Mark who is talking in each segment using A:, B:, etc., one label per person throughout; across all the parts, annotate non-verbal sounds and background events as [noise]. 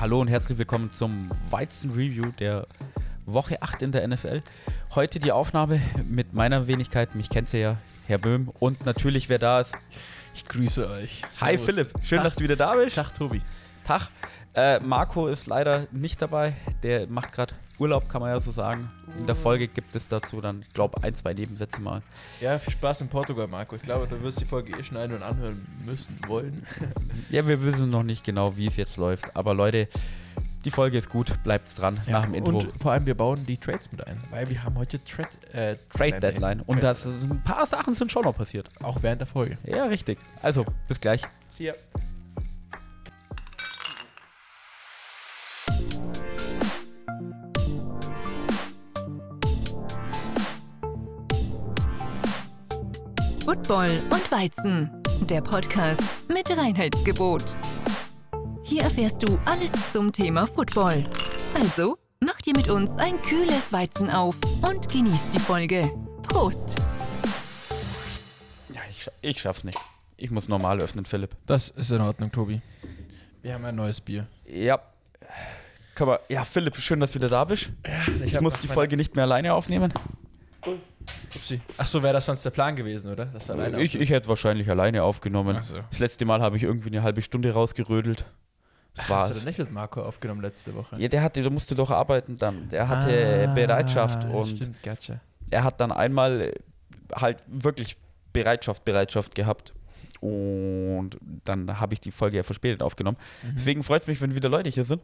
A: Hallo und herzlich willkommen zum Weizen-Review der Woche 8 in der NFL. Heute die Aufnahme mit meiner Wenigkeit, mich kennt ihr ja, Herr Böhm. Und natürlich, wer da ist.
B: Ich grüße euch.
A: Hi
B: Servus.
A: Philipp, schön,
B: Tag.
A: dass du wieder da bist.
B: Tag, Tobi.
A: Tag. Äh, Marco ist leider nicht dabei. Der macht gerade Urlaub, kann man ja so sagen. In der Folge gibt es dazu dann, glaube ein, zwei Nebensätze mal.
B: Ja, viel Spaß in Portugal, Marco. Ich glaube, du wirst die Folge eh schneiden und anhören müssen, wollen. [laughs]
A: Ja, wir wissen noch nicht genau, wie es jetzt läuft. Aber Leute, die Folge ist gut. Bleibt's dran nach dem Intro.
B: Und vor allem, wir bauen die Trades mit ein. Weil wir haben heute Trade, äh,
A: Trade Deadline. Und das ein paar Sachen sind schon noch passiert.
B: Auch während der Folge.
A: Ja, richtig. Also, bis gleich.
B: See ya.
C: Football und Weizen, der Podcast mit Reinheitsgebot. Hier erfährst du alles zum Thema Football. Also, mach dir mit uns ein kühles Weizen auf und genieß die Folge. Prost!
A: Ja, ich, ich schaff's nicht. Ich muss normal öffnen, Philipp.
B: Das ist in Ordnung, Tobi. Wir haben ein neues Bier.
A: Ja. Kann man, ja, Philipp, schön, dass du wieder da bist. Ich,
B: hab
A: muss die Folge nicht mehr alleine aufnehmen.
B: Upsi. Ach so, wäre das sonst der Plan gewesen, oder? Dass alleine
A: Ich, ich hätte wahrscheinlich alleine aufgenommen.
B: So.
A: Das letzte Mal habe ich irgendwie eine halbe Stunde rausgerödelt. Das
B: Hast
A: war's.
B: du denn nicht mit Marco aufgenommen letzte Woche?
A: Ja, der hatte, der musste doch arbeiten dann. Der hatte
B: Ah,
A: Bereitschaft und
B: Stimmt, gotcha.
A: er hat dann einmal äh, halt wirklich Bereitschaft, Bereitschaft gehabt. Und dann habe ich die Folge ja verspätet aufgenommen. Deswegen freut es mich, wenn wieder Leute hier sind.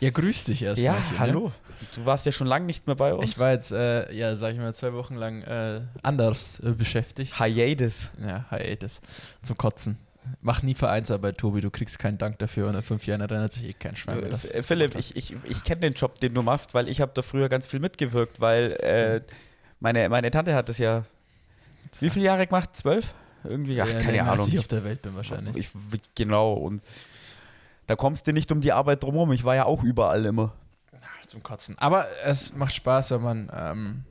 B: Ja, grüß dich erst.
A: ja,
B: hier, ne?
A: hallo. Du warst ja schon lange nicht mehr bei uns.
B: Ich war jetzt, äh, ja, sag ich mal, zwei Wochen lang äh, anders äh, beschäftigt.
A: Hiatus.
B: Ja, Hiatus. Zum Kotzen. Mach nie Vereinsarbeit, Tobi, du kriegst keinen Dank dafür und in fünf Jahren erinnert sich eh kein Schwein mehr.
A: Äh,
B: das
A: Philipp, ich, ich, ich kenne den Job, den du machst, weil ich habe da früher ganz viel mitgewirkt, weil äh, meine, meine Tante hat das ja
B: hast.
A: wie viele Jahre gemacht? Zwölf? Irgendwie? Ach,
B: Ja,
A: keine
B: länger, als
A: Ahnung.
B: ich auf der Welt bin wahrscheinlich.
A: Ich, genau, und da kommst du nicht um die Arbeit drumherum. Ich war ja auch überall immer.
B: Ach, zum Kotzen. Aber es macht Spaß, wenn man, ähm,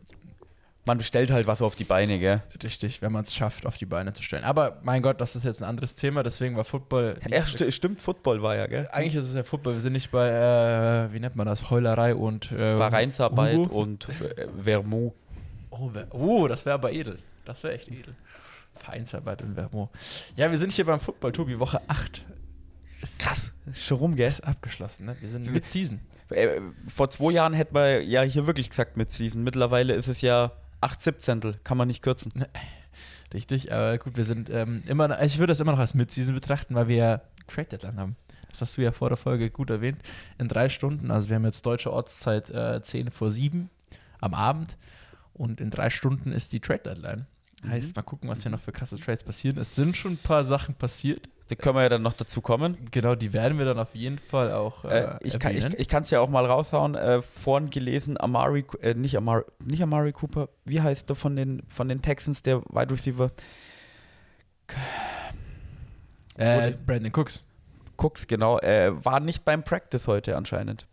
A: Man stellt halt was auf die Beine, gell?
B: richtig, wenn man es schafft, auf die Beine zu stellen. Aber mein Gott, das ist jetzt ein anderes Thema, deswegen war Football.
A: Ja, sti stimmt, Football war ja, gell?
B: Eigentlich ist es ja Football. Wir sind nicht bei, äh, wie nennt man das, Heulerei und äh,
A: Vereinsarbeit
B: Hugo.
A: und äh, Vermont.
B: Oh, oh das wäre aber edel. Das wäre echt edel. Vereinsarbeit und Vermo. Ja, wir sind hier beim Football, Tobi, Woche 8.
A: Krass, schon rum, gell?
B: Ist abgeschlossen, ne? Wir sind mit Season.
A: Äh, vor zwei Jahren hätte man ja hier wirklich gesagt mit Season. Mittlerweile ist es ja 8 Siebzehntel, kann man nicht kürzen.
B: Richtig, aber gut, wir sind ähm, immer, also ich würde das immer noch als Mid-Season betrachten, weil wir ja Trade Deadline haben. Das hast du ja vor der Folge gut erwähnt. In drei Stunden, also wir haben jetzt deutsche Ortszeit äh, 10 vor 7 am Abend und in drei Stunden ist die Trade Deadline. Heißt, mal gucken, was hier noch für krasse Trades passieren. Es sind schon ein paar Sachen passiert.
A: Da können wir ja dann noch dazu kommen.
B: Genau, die werden wir dann auf jeden Fall auch äh,
A: Äh, ich kann es ich, ja auch mal raushauen. Äh, vorhin gelesen, Amari, äh, nicht, Amari, nicht Amari Cooper, wie heißt der von den, von den Texans, der Wide Receiver?
B: äh, Brandon Cooks.
A: Cooks, genau, äh, war nicht beim Practice heute anscheinend.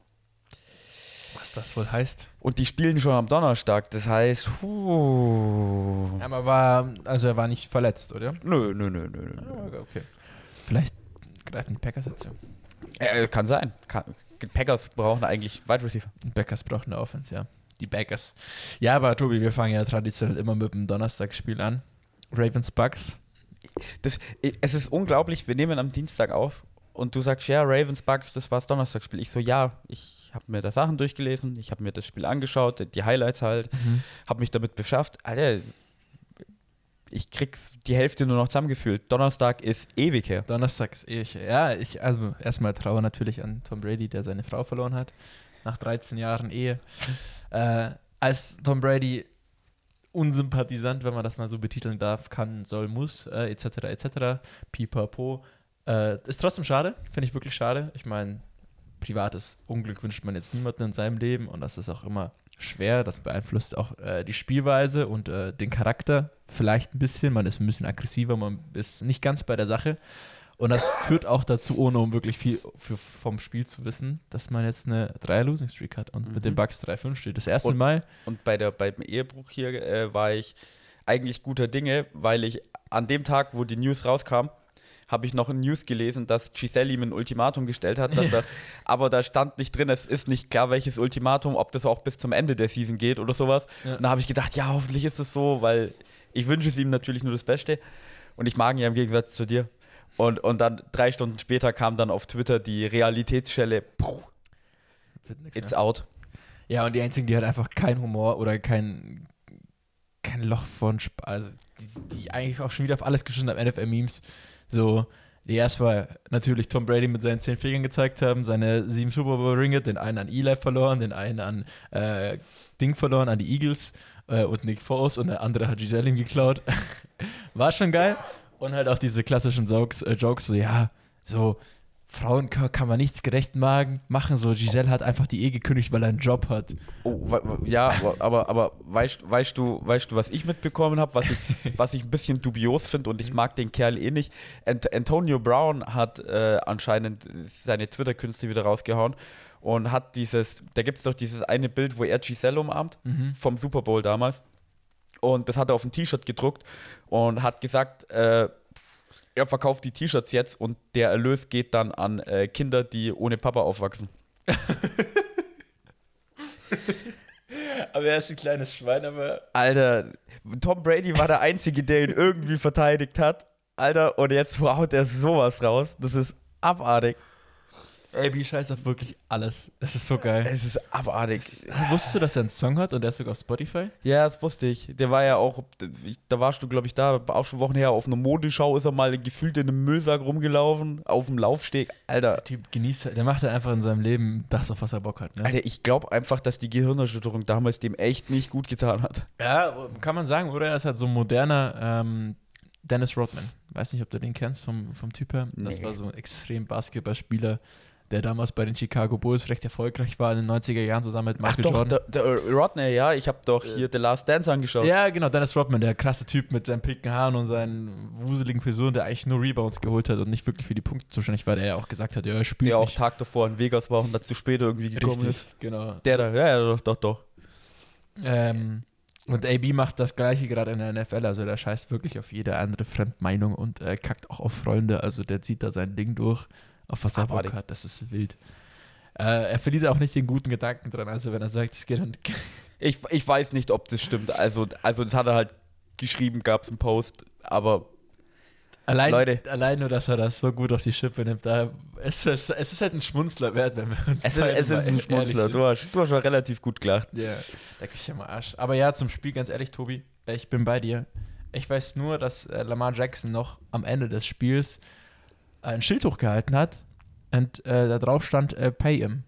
B: Was das wohl heißt.
A: Und die spielen schon am Donnerstag, das heißt, puh.
B: Ja, aber war, also er war nicht verletzt, oder?
A: Nö, nö, nö, nö, nö.
B: Ah, okay. Vielleicht greifen die Packers jetzt. ja.
A: Äh, kann sein. Kann, Packers brauchen eigentlich Wide Receiver.
B: Packers brauchen eine Offense, ja. Die Packers. Ja, aber Tobi, wir fangen ja traditionell immer mit dem Donnerstagsspiel an. Ravens Bucks.
A: Das, es ist unglaublich, wir nehmen am Dienstag auf und du sagst, ja, Ravens Bucks, das war das Donnerstagsspiel. Ich so, ja, ich habe mir da Sachen durchgelesen, ich habe mir das Spiel angeschaut, die Highlights halt, habe mich damit beschafft. Alter, ich krieg's die Hälfte nur noch zusammengefühlt. Donnerstag ist ewig her.
B: Donnerstag ist eh. Ja, ich, also erstmal Trauer natürlich an Tom Brady, der seine Frau verloren hat. Nach 13 Jahren Ehe. [laughs] äh, als Tom Brady unsympathisant, wenn man das mal so betiteln darf, kann, soll, muss, äh, etc., etc., pipapo. Äh, ist trotzdem schade, finde ich wirklich schade. Ich meine, privates Unglück wünscht man jetzt niemanden in seinem Leben und das ist auch immer schwer. Das beeinflusst auch äh, die Spielweise und äh, den Charakter vielleicht ein bisschen. Man ist ein bisschen aggressiver, man ist nicht ganz bei der Sache. Und das führt auch dazu, ohne um wirklich viel für, vom Spiel zu wissen, dass man jetzt eine 3-Losing-Streak hat und mit den Bucks 3-5 steht. Das erste
A: Und-
B: Mal.
A: Und bei der, beim Ehebruch hier äh, war ich eigentlich guter Dinge, weil ich an dem Tag, wo die News rauskam, habe ich noch in News gelesen, dass Giselle ihm ein Ultimatum gestellt hat, dass er, aber da stand nicht drin, es ist nicht klar, welches Ultimatum, ob das auch bis zum Ende der Season geht oder sowas.
B: Ja.
A: Und da habe ich gedacht, ja, hoffentlich ist es so, weil ich wünsche es ihm natürlich nur das Beste. Und ich mag ihn ja im Gegensatz zu dir. Und, und dann drei Stunden später kam dann auf Twitter die Realitätsschelle, puh, it's
B: mehr.
A: out.
B: Ja, und die einzigen, die halt einfach kein Humor oder kein, kein Loch von Sp also die, die eigentlich auch schon wieder auf alles geschissen haben, NFL-Memes. So, die erstmal natürlich Tom Brady mit seinen zehn Fingern gezeigt haben, seine sieben Super Bowl-Ringe, den einen an Eli verloren, den einen an äh, Ding verloren, an die Eagles äh, und Nick Foles und der andere hat Giselle ihm geklaut. [laughs] War schon geil. Und halt auch diese klassischen Jokes, äh, Jokes so, ja, so, Frauen kann, man nichts gerecht machen, machen. So, Giselle hat einfach die Ehe gekündigt, weil er einen Job hat.
A: Oh, ja, aber, aber weißt, weißt, du, weißt du, was ich mitbekommen habe, was ich, [laughs] was ich ein bisschen dubios finde und ich mag den Kerl eh nicht. Ant Antonio Brown hat äh, anscheinend seine Twitter-Künste wieder rausgehauen und hat dieses, da gibt es doch dieses eine Bild, wo er Giselle umarmt, vom Super Bowl damals. Und das hat er auf ein T-Shirt gedruckt und hat gesagt, äh, er verkauft die T-Shirts jetzt und der Erlös geht dann an äh, Kinder, die ohne Papa aufwachsen. [laughs]
B: Aber er ist ein kleines Schwein, aber.
A: Alter, Tom Brady war der Einzige, der ihn irgendwie verteidigt hat. Alter, und jetzt haut er sowas raus. Das ist abartig.
B: AB scheißt auf wirklich alles. Das ist so geil.
A: Es ist abartig.
B: Wusstest du, dass er einen Song hat und der ist sogar auf Spotify?
A: Ja, das wusste ich. Der war ja auch, da warst du, glaube ich, da, auch schon Wochen her, auf einer Modeschau ist er mal gefühlt in einem Müllsack rumgelaufen, auf dem Laufsteg. Alter,
B: Der Typ genießt, der macht halt einfach in seinem Leben das, auf was er Bock hat. Ne?
A: Alter, ich glaube einfach, dass die Gehirnerschütterung damals dem echt nicht gut getan hat.
B: Ja, kann man sagen, oder? Er ist halt so ein moderner ähm, Dennis Rodman. Weiß nicht, ob du den kennst vom, vom Typ her. Das
A: Nee.
B: war so ein extrem Basketballspieler, der damals bei den Chicago Bulls recht erfolgreich war in den 90er Jahren zusammen mit Michael
A: Ach doch,
B: Jordan.
A: der, der Rodney, ja, ich habe doch hier The Last Dance angeschaut.
B: Ja, genau, Dennis Rodman, der krasse Typ mit seinen pinken Haaren und seinen wuseligen Frisuren, der eigentlich nur Rebounds geholt hat und nicht wirklich für die Punkte zuständig war, der ja auch gesagt hat, ja, er spielt
A: Der auch
B: nicht.
A: Tag davor in Vegas war und dazu später irgendwie gekommen ist.
B: Richtig, genau.
A: Der da, ja, ja, doch, doch, doch.
B: Ähm, und AB macht das gleiche gerade in der NFL, also der scheißt wirklich auf jede andere Fremdmeinung und äh, kackt auch auf Freunde, also der zieht da sein Ding durch, auf was er Bock hat, das ist wild. Äh, er verliert auch nicht den guten Gedanken dran, also wenn er sagt, es geht dann [laughs]
A: Ich, ich weiß nicht, ob das stimmt. Also, also das hat er halt geschrieben, gab es einen Post, aber
B: allein,
A: Leute.
B: allein nur, dass er das so gut auf die Schippe nimmt, da, es, ist- es ist halt ein Schmunzler wert, wenn wir uns
A: es ist, es ist ein Schmunzler. Du hast, du hast schon relativ gut gelacht.
B: Ja, da krieg ich ja mal Arsch. Aber ja, zum Spiel, ganz ehrlich, Tobi, ich bin bei dir. Ich weiß nur, dass äh, Lamar Jackson noch am Ende des Spiels ein Schild hochgehalten hat und äh, da drauf stand äh, Pay him.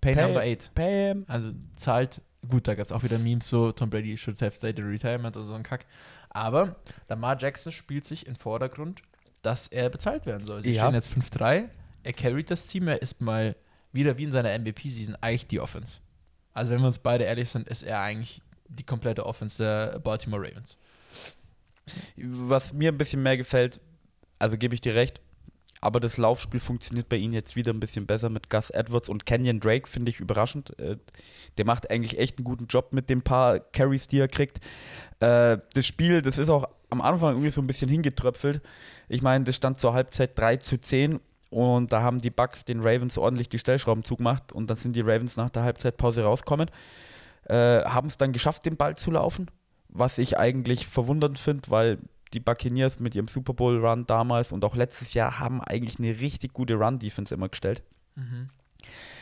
B: Pay,
A: Pay-
B: Number 8.
A: Pam.
B: Also zahlt, gut, da gab es auch wieder Memes so, Tom Brady should have stayed in retirement oder so ein Kack. Aber Lamar Jackson spielt sich im Vordergrund, dass er bezahlt werden soll. Sie
A: Ja.
B: stehen jetzt 5-3, er carried das Team, er ist mal wieder wie in seiner MVP-Season eigentlich die Offense. Also wenn wir uns beide ehrlich sind, ist er eigentlich die komplette Offense der Baltimore Ravens.
A: Was mir ein bisschen mehr gefällt, also gebe ich dir recht, aber das Laufspiel funktioniert bei ihnen jetzt wieder ein bisschen besser mit Gus Edwards und Kenyon Drake, finde ich überraschend. Äh, Der macht eigentlich echt einen guten Job mit den paar Carries, die er kriegt. Äh, Das Spiel, das ist auch am Anfang irgendwie so ein bisschen hingetröpfelt. Ich meine, das stand zur Halbzeit 3 zu 10 und da haben die Bucks den Ravens ordentlich die Stellschrauben zugemacht und dann sind die Ravens nach der Halbzeitpause rausgekommen. Äh, haben es dann geschafft, den Ball zu laufen, was ich eigentlich verwundernd finde, weil die Buccaneers mit ihrem Super Bowl Run damals und auch letztes Jahr haben eigentlich eine richtig gute Run Defense immer gestellt.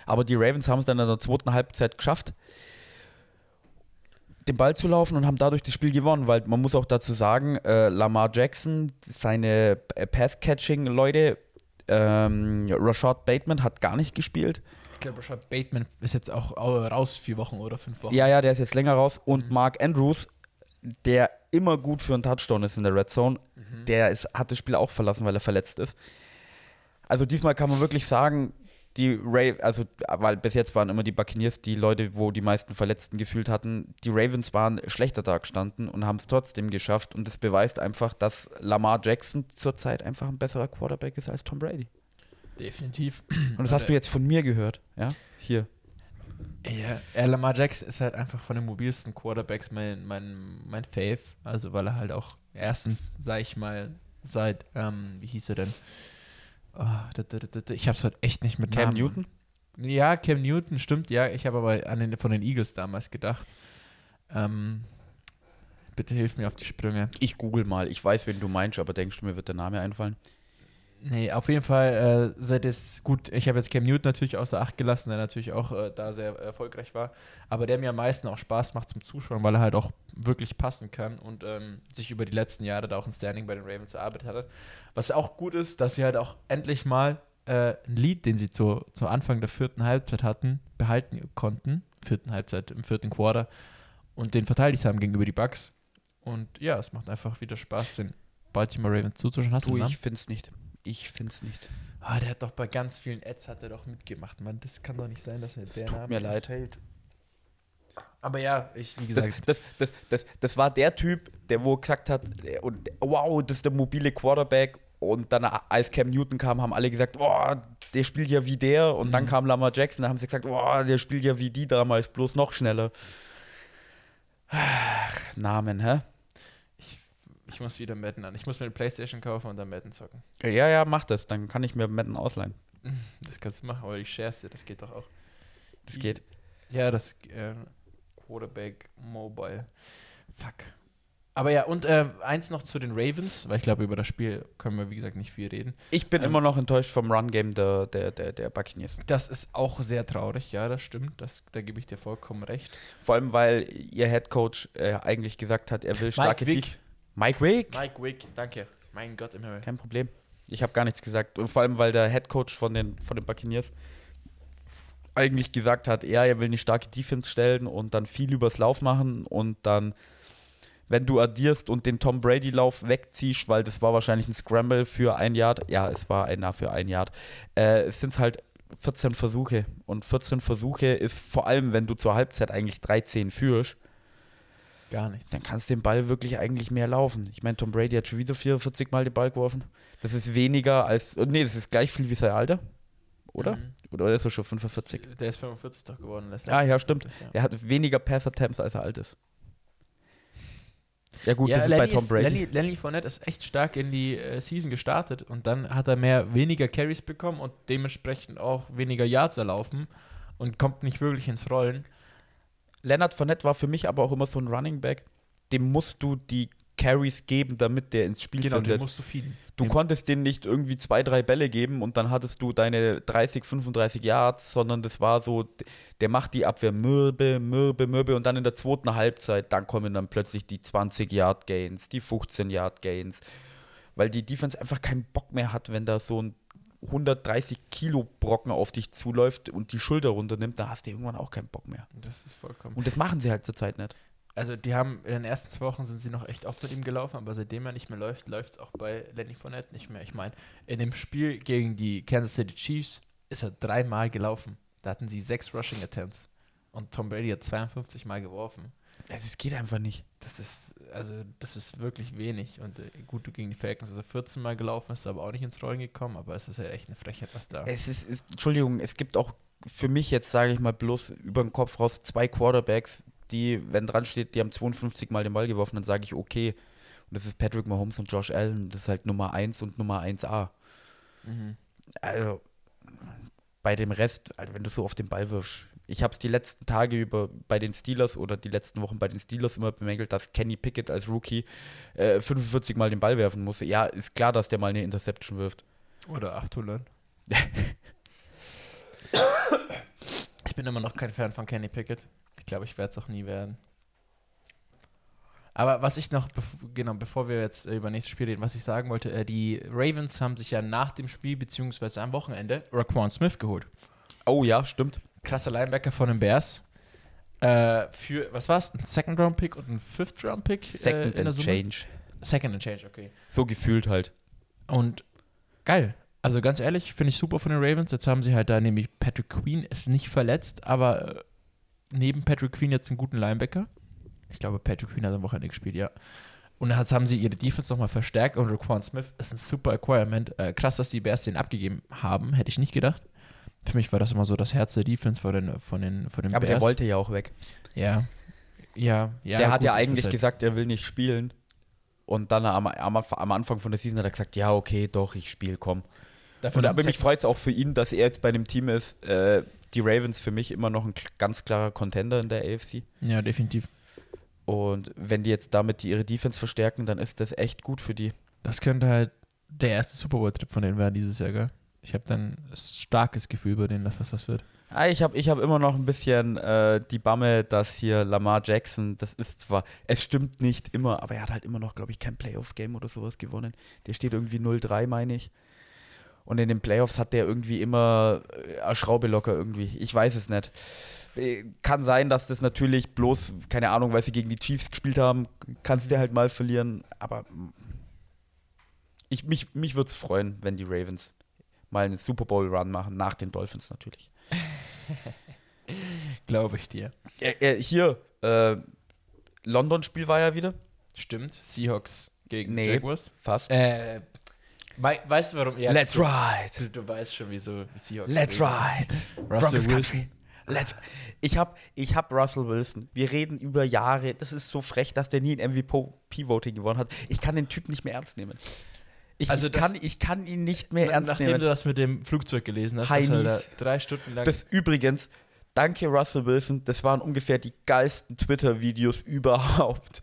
A: Aber die Ravens haben es dann in der zweiten Halbzeit geschafft, den Ball zu laufen und haben dadurch das Spiel gewonnen, weil man muss auch dazu sagen, äh, Lamar Jackson, seine äh, Pass-Catching-Leute, ähm, Rashad Bateman hat gar nicht gespielt.
B: Ich glaube, Rashad Bateman ist jetzt auch au- raus, vier Wochen oder fünf Wochen.
A: Ja, ja, der ist jetzt länger raus. Und Mark Andrews, der immer gut für einen Touchdown ist in der Red Zone, der ist, hat das Spiel auch verlassen, weil er verletzt ist. Also diesmal kann man wirklich sagen, die Ra also weil bis jetzt waren immer die Buccaneers die Leute, wo die meisten Verletzten gefühlt hatten. Die Ravens waren schlechter da gestanden und haben es trotzdem geschafft. Und das beweist einfach, dass Lamar Jackson zurzeit einfach ein besserer Quarterback ist als Tom Brady.
B: Definitiv.
A: Und das hast du jetzt von mir gehört, ja? Hier.
B: Ja, Lamar Jackson ist halt einfach von den mobilsten Quarterbacks mein, mein, mein Fave. Also, weil er halt auch erstens, sag ich mal, seit, ähm, wie hieß er denn? Oh, ich hab's heute echt nicht mit
A: Cam
B: Namen.
A: Newton?
B: Ja, Cam Newton, stimmt, ja. Ich habe aber an den, von den Eagles damals gedacht. Ähm, bitte hilf mir auf die Sprünge.
A: Ich google mal. Ich weiß, wen du meinst, aber denkst du, mir wird der Name einfallen?
B: Nee, auf jeden Fall, äh, seit es gut, ich habe jetzt Cam Newton natürlich außer Acht gelassen, der natürlich auch äh, da sehr erfolgreich war, aber der mir am meisten auch Spaß macht zum Zuschauen, weil er halt auch wirklich passen kann und ähm, sich über die letzten Jahre da auch ein Standing bei den Ravens erarbeitet hatte. Was auch gut ist, dass sie halt auch endlich mal äh, ein Lied, den sie zu, zu Anfang der vierten Halbzeit hatten, behalten konnten, vierten Halbzeit, im vierten Quarter und den verteidigt haben gegenüber die Bucks. Und ja, es macht einfach wieder Spaß, den Baltimore Ravens zuzuschauen. Hast du
A: Du, ich find's nicht. Ich find's nicht.
B: Ah, der hat doch bei ganz vielen Ads hat er doch mitgemacht, Mann. Das kann doch nicht sein, dass mir
A: Es
B: der
A: tut
B: Name
A: mir leid.
B: fällt. Aber ja, ich, wie
A: Das,
B: gesagt,
A: das, das, das, das war der Typ, der wo gesagt hat, und, wow, das ist der mobile Quarterback. Und dann, als Cam Newton kam, haben alle gesagt, boah, der spielt ja wie der. Und dann
B: Mhm.
A: kam Lamar Jackson, da haben sie gesagt, boah, der spielt ja wie die damals, bloß noch schneller. Ach, Namen, hä?
B: Ich muss wieder Madden an. Ich muss mir eine Playstation kaufen und dann Madden zocken.
A: Ja, ja, mach das. Dann kann ich mir Madden ausleihen. [laughs]
B: Das kannst du machen, aber ich share's dir, das geht doch auch.
A: Das geht.
B: Ja, das äh, Quarterback Mobile. Fuck. Aber ja, und äh, eins noch zu den Ravens, weil ich glaube, über das Spiel können wir, wie gesagt, nicht viel reden.
A: Ich bin
B: Ähm,
A: immer noch enttäuscht vom Run-Game der, der, der, der Buccaneers.
B: Das ist auch sehr traurig, ja, das stimmt. Das, da gebe ich dir vollkommen recht.
A: Vor allem, weil ihr Head Coach äh, eigentlich gesagt hat, er will starke. Def- Mike Wick?
B: Mike Wick, danke. Mein Gott im Himmel.
A: Kein Problem. Ich habe gar nichts gesagt. Und vor allem, weil der Head Coach von den, von den Buccaneers eigentlich gesagt hat, ja, er will eine starke Defense stellen und dann viel übers Lauf machen und dann, wenn du addierst und den Tom Brady-Lauf wegziehst, weil das war wahrscheinlich ein Scramble für ein Yard, ja, es war einer für ein Yard, äh, es sind halt 14 Versuche und 14 Versuche ist vor allem, wenn du zur Halbzeit eigentlich 13 führst,
B: Gar nichts.
A: dann kannst du den Ball wirklich eigentlich mehr laufen. Ich meine, Tom Brady hat schon wieder 44 Mal den Ball geworfen. Das ist weniger als, nee, das ist gleich viel wie sein Alter, oder?
B: Mhm.
A: Oder ist er schon 45?
B: Der ist 45 doch geworden. das
A: Ah, ja, stimmt.
B: Ja.
A: Er hat weniger Pass-Attempts, als er alt ist. Ja gut,
B: ja,
A: das ist
B: Lenny
A: bei Tom Brady.
B: Lenny, Lenny Fournette ist echt stark in die äh, Season gestartet und dann hat er mehr weniger Carries bekommen und dementsprechend auch weniger Yards erlaufen und kommt nicht wirklich ins Rollen.
A: Leonard Fournette war für mich aber auch immer so ein Running Back. Dem musst du die Carries geben, damit der ins Spiel
B: Genau, den
A: findet.
B: musst du feeden.
A: Du
B: Den-
A: konntest denen nicht irgendwie zwei, drei Bälle geben und dann hattest du deine 30, 35 Yards, sondern das war so, der macht die Abwehr mürbe, mürbe, mürbe und dann in der zweiten Halbzeit, dann kommen dann plötzlich die 20 Yard Gains, die 15 Yard Gains, weil die Defense einfach keinen Bock mehr hat, wenn da so ein 130 Kilo Brocken auf dich zuläuft und die Schulter runternimmt, da hast du irgendwann auch keinen Bock mehr.
B: Das ist vollkommen.
A: Und das machen sie halt zurzeit nicht.
B: Also die haben in den ersten zwei Wochen sind sie noch echt oft mit ihm gelaufen, aber seitdem er nicht mehr läuft, läuft es auch bei Lenny Fournette nicht mehr. Ich meine, in dem Spiel gegen die Kansas City Chiefs ist er dreimal gelaufen. Da hatten sie sechs Rushing Attempts und Tom Brady hat 52 Mal geworfen.
A: Es geht einfach nicht.
B: Das ist, also, das ist wirklich wenig. Und äh, gut, gegen die Falcons er 14 Mal gelaufen, ist aber auch nicht ins Rollen gekommen, aber es ist ja echt eine Frechheit, was da.
A: Es ist, ist, Entschuldigung, es gibt auch für mich jetzt, sage ich mal, bloß über den Kopf raus zwei Quarterbacks, die, wenn dran steht, die haben 52 Mal den Ball geworfen, dann sage ich okay. Und das ist Patrick Mahomes und Josh Allen. Das ist halt Nummer 1 und Nummer 1a.
B: Mhm.
A: Also, bei dem Rest, also wenn du so auf den Ball wirfst. Ich habe es die letzten Tage über bei den Steelers oder die letzten Wochen bei den Steelers immer bemängelt, dass Kenny Pickett als Rookie äh, 45 Mal den Ball werfen muss. Ja, ist klar, dass der mal eine Interception wirft.
B: Oder 800. ich bin immer noch kein Fan von Kenny Pickett. Ich glaube, ich werde es auch nie werden. Aber was ich noch, genau, bevor wir jetzt äh, über nächstes Spiel reden, was ich sagen wollte, äh, die Ravens haben sich ja nach dem Spiel, beziehungsweise am Wochenende, Raquan Smith geholt.
A: Oh ja, stimmt.
B: Krasser Linebacker von den Bears. Äh, für, was war's? Ein Second-Round-Pick und ein Fifth-Round-Pick? äh,
A: Second
B: in der
A: and? Change.
B: Second and Change, okay.
A: So gefühlt halt.
B: Und geil. Also ganz ehrlich, finde ich super von den Ravens. Jetzt haben sie halt da nämlich Patrick Queen, ist nicht verletzt, aber äh, neben Patrick Queen jetzt einen guten Linebacker. Ich glaube, Patrick Queen hat am Wochenende gespielt, ja. Und dann haben sie ihre Defense nochmal verstärkt und Raquan Smith ist ein super Acquirement. Äh, krass, dass die Bears den abgegeben haben, hätte ich nicht gedacht. Für mich war das immer so das Herz der Defense von den, von den, von den
A: Aber
B: Bears.
A: der wollte ja auch weg.
B: Ja. Ja, ja.
A: der hat
B: gut,
A: ja
B: das ist
A: eigentlich
B: halt-
A: gesagt, er will nicht spielen. Und dann am, am, am Anfang von der Season hat er gesagt, ja, okay, doch, ich spiele, komm.
B: Dafür
A: Und aber mich freut es auch für ihn, dass er jetzt bei einem Team ist. Äh, die Ravens für mich immer noch ein ganz klarer Contender in der AFC.
B: Ja, definitiv.
A: Und wenn die jetzt damit die ihre Defense verstärken, dann ist das echt gut für die.
B: Das könnte halt der erste Super Bowl-Trip von denen werden dieses Jahr, gell? Ich habe dann ein starkes Gefühl über den, dass das was wird.
A: Ah, ich habe ich hab immer noch ein bisschen äh, die Bamme, dass hier Lamar Jackson, das ist zwar, es stimmt nicht immer, aber er hat halt immer noch, glaube ich, kein Playoff-Game oder sowas gewonnen. Der steht irgendwie 0-3, meine ich. Und in den Playoffs hat der irgendwie immer äh, eine Schraube locker irgendwie. Ich weiß es nicht. Äh, Kann sein, dass das natürlich bloß, keine Ahnung, weil sie gegen die Chiefs gespielt haben, kannst du halt mal verlieren. Aber ich, mich, mich würde es freuen, wenn die Ravens mal einen Super Bowl-Run machen, nach den Dolphins natürlich. [laughs]
B: Glaube ich dir.
A: Äh, äh, hier, äh, London-Spiel war ja wieder.
B: Stimmt. Seahawks gegen
A: Nee.
B: Jaguars.
A: Fast.
B: Äh, wei weißt du warum? Ja,
A: Let's
B: du,
A: ride.
B: Du, du weißt schon, wieso Seahawks.
A: Let's
B: gewinnen.
A: ride.
B: Russell
A: Broncos
B: Wilson.
A: Country. Let's. Ich hab, ich hab Russell Wilson. Wir reden über Jahre. Das ist so frech, dass der nie ein MVP-Voting gewonnen hat. Ich kann den Typ nicht mehr ernst nehmen. Ich,
B: Also
A: ich,
B: das-
A: kann, ich kann ihn nicht mehr ernst
B: Nachdem
A: nehmen.
B: du das mit dem Flugzeug gelesen hast,
A: Heinis.
B: er da drei Stunden lang.
A: Das übrigens, danke Russell Wilson, das waren ungefähr die geilsten Twitter-Videos [laughs] überhaupt,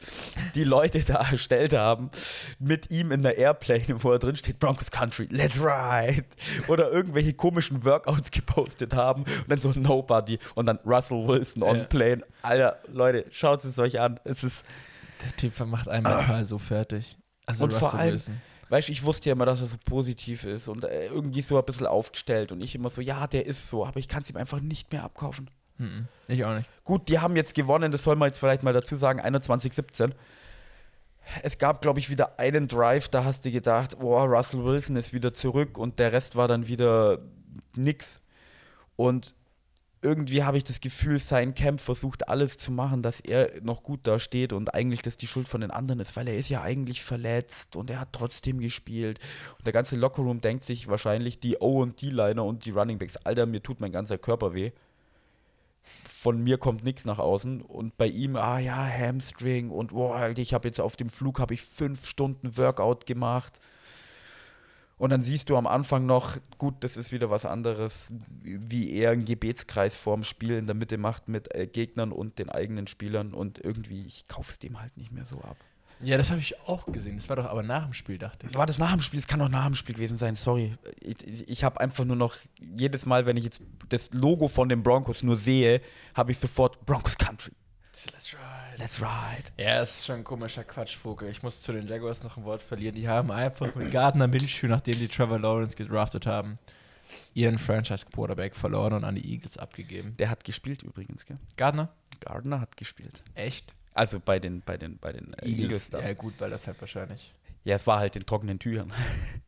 A: die Leute da erstellt haben, mit ihm in der Airplane, wo er drin steht, Broncos Country, let's ride. Oder irgendwelche komischen Workouts gepostet haben und dann so Nobody und dann Russell Wilson on
B: Ja.
A: plane. Alter, Leute, schaut es euch an. Es ist,
B: der Typ macht einen mental so fertig. Also
A: Und vor
B: Russell
A: allem-
B: Wilson.
A: Weißt du, ich wusste ja immer, dass er so positiv ist und äh, irgendwie so ein bisschen aufgestellt und ich immer so, ja, der ist so, aber ich kann es ihm einfach nicht mehr abkaufen.
B: Mhm. Ich auch nicht.
A: Gut, die haben jetzt gewonnen, das soll man jetzt vielleicht mal dazu sagen, 21-17. Es gab, glaube ich, wieder einen Drive, da hast du gedacht, oh, Russell Wilson ist wieder zurück und der Rest war dann wieder nix. Und irgendwie habe ich das Gefühl, sein Camp versucht alles zu machen, dass er noch gut da steht und eigentlich das die Schuld von den anderen ist, weil er ist ja eigentlich verletzt und er hat trotzdem gespielt. Und der ganze Lockerroom denkt sich wahrscheinlich, die O- und D-Liner und die Runningbacks, Alter, mir tut mein ganzer Körper weh von mir kommt nichts nach außen und bei ihm, ah ja, Hamstring und boah, ich habe jetzt auf dem Flug habe ich fünf Stunden Workout gemacht. Und dann siehst du am Anfang noch, gut, das ist wieder was anderes, wie er einen Gebetskreis vorm Spiel in der Mitte macht mit äh, Gegnern und den eigenen Spielern und irgendwie, ich kauf's dem halt nicht mehr so ab.
B: Ja, das habe ich auch gesehen. Das war doch aber nach dem Spiel, dachte ich.
A: War das nach dem Spiel? Es kann doch nach dem Spiel gewesen sein, sorry. Ich, ich, ich habe einfach nur noch, jedes Mal, wenn ich jetzt das Logo von den Broncos nur sehe, habe ich sofort Broncos Country.
B: Let's ride.
A: Let's ride.
B: Ja, ist schon ein komischer Quatschvogel. Ich muss zu den Jaguars noch ein Wort verlieren. Die haben einfach mit Gardner Minshew, nachdem die Trevor Lawrence gedraftet haben, ihren Franchise-Quarterback verloren und an die Eagles abgegeben.
A: Der hat gespielt übrigens, gell?
B: Gardner?
A: Gardner hat gespielt.
B: Echt?
A: Also bei den, bei den, bei den äh, Eagles, da.
B: Ja,
A: Ja.
B: gut, weil das halt wahrscheinlich
A: es war halt in trockenen Tüchern.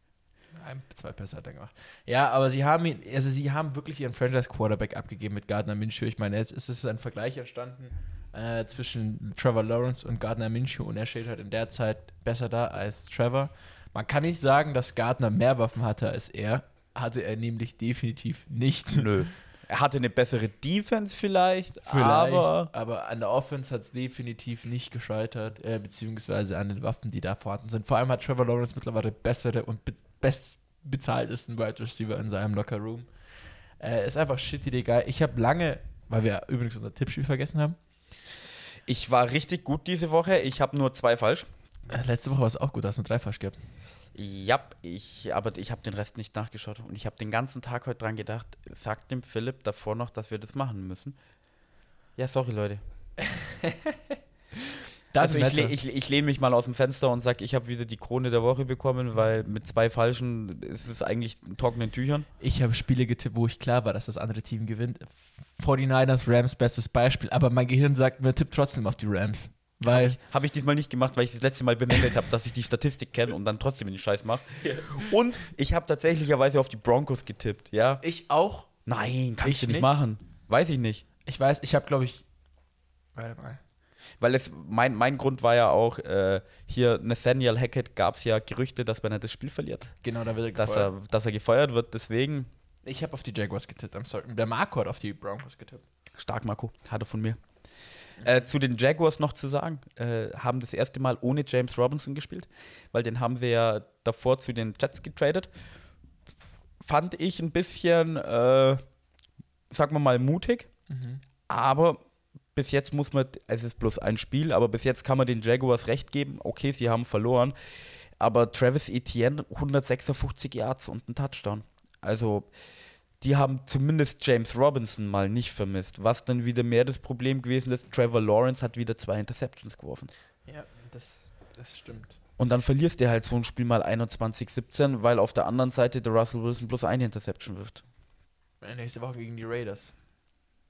A: [laughs]
B: ein, zwei Pässe hat er gemacht. Ja, aber sie haben ihn, also sie haben wirklich ihren Franchise-Quarterback abgegeben mit Gardner Minshew. Ich meine, jetzt ist es ein Vergleich entstanden äh, zwischen Trevor Lawrence und Gardner Minshew und er steht halt in der Zeit besser da als Trevor. Man kann nicht sagen, dass Gardner mehr Waffen hatte als er. Hatte er nämlich definitiv nicht.
A: Nö. Er hatte eine bessere Defense vielleicht,
B: Vielleicht,
A: aber
B: aber, an der Offense hat es definitiv nicht gescheitert, äh, beziehungsweise an den Waffen, die da vorhanden sind. Vor allem hat Trevor Lawrence mittlerweile bessere und be bestbezahltesten Wide Receiver in seinem Locker Room. Äh, ist einfach shitty egal. Ich habe lange, weil wir übrigens unser Tippspiel vergessen haben,
A: ich war richtig gut diese Woche. Ich habe nur zwei falsch.
B: äh, letzte Woche war es auch gut, da hast du drei falsch gehabt.
A: Ja, ich, aber ich habe den Rest nicht nachgeschaut und ich habe den ganzen Tag heute dran gedacht, sagt dem Philipp davor noch, dass wir das machen müssen. Ja, sorry Leute. [laughs] also ich, le ich, ich lehne mich mal aus dem Fenster und sage, ich habe wieder die Krone der Woche bekommen, weil mit zwei Falschen ist es eigentlich in trockenen Tüchern.
B: Ich habe Spiele getippt, wo ich klar war, dass das andere Team gewinnt. 49ers, Rams, bestes Beispiel. Aber mein Gehirn sagt mir, tipp trotzdem auf die Rams. Weil
A: Habe ich diesmal nicht gemacht, weil ich das letzte Mal bemängelt habe, dass ich die Statistik kenne und dann trotzdem den Scheiß mache. Und ich habe tatsächlicherweise auf die Broncos getippt, ja.
B: ich auch.
A: Nein, kannst
B: Ich
A: du nicht
B: nicht.
A: machen. Weiß ich nicht.
B: Ich weiß, ich habe, glaube ich. Warte mal.
A: Weil es, mein, mein Grund war ja auch, äh, hier Nathaniel Hackett gab es ja Gerüchte, dass wenn er das Spiel verliert,
B: Genau, da wird er
A: dass
B: gefeuert.
A: er, dass er gefeuert wird. Deswegen,
B: Ich habe auf die Jaguars getippt, I'm sorry. Der Marco hat auf die Broncos getippt.
A: stark Marco, hat er von mir. Äh, zu den Jaguars noch zu sagen, äh, haben das erste Mal ohne James Robinson gespielt, weil den haben wir ja davor zu den Jets getradet. Fand ich ein bisschen, äh, sagen wir mal, mutig,
B: Mhm.
A: aber bis jetzt muss man, es ist bloß ein Spiel, aber bis jetzt kann man den Jaguars recht geben. Okay, sie haben verloren, aber Travis Etienne 156 Yards und ein Touchdown. Also die haben zumindest James Robinson mal nicht vermisst. Was dann wieder mehr das Problem gewesen ist, Trevor Lawrence hat wieder zwei Interceptions geworfen.
B: Ja, das, das stimmt.
A: Und dann verlierst du halt so ein Spiel mal 21-17, weil auf der anderen Seite der Russell Wilson bloß eine Interception wirft.
B: Nächste Woche gegen die Raiders.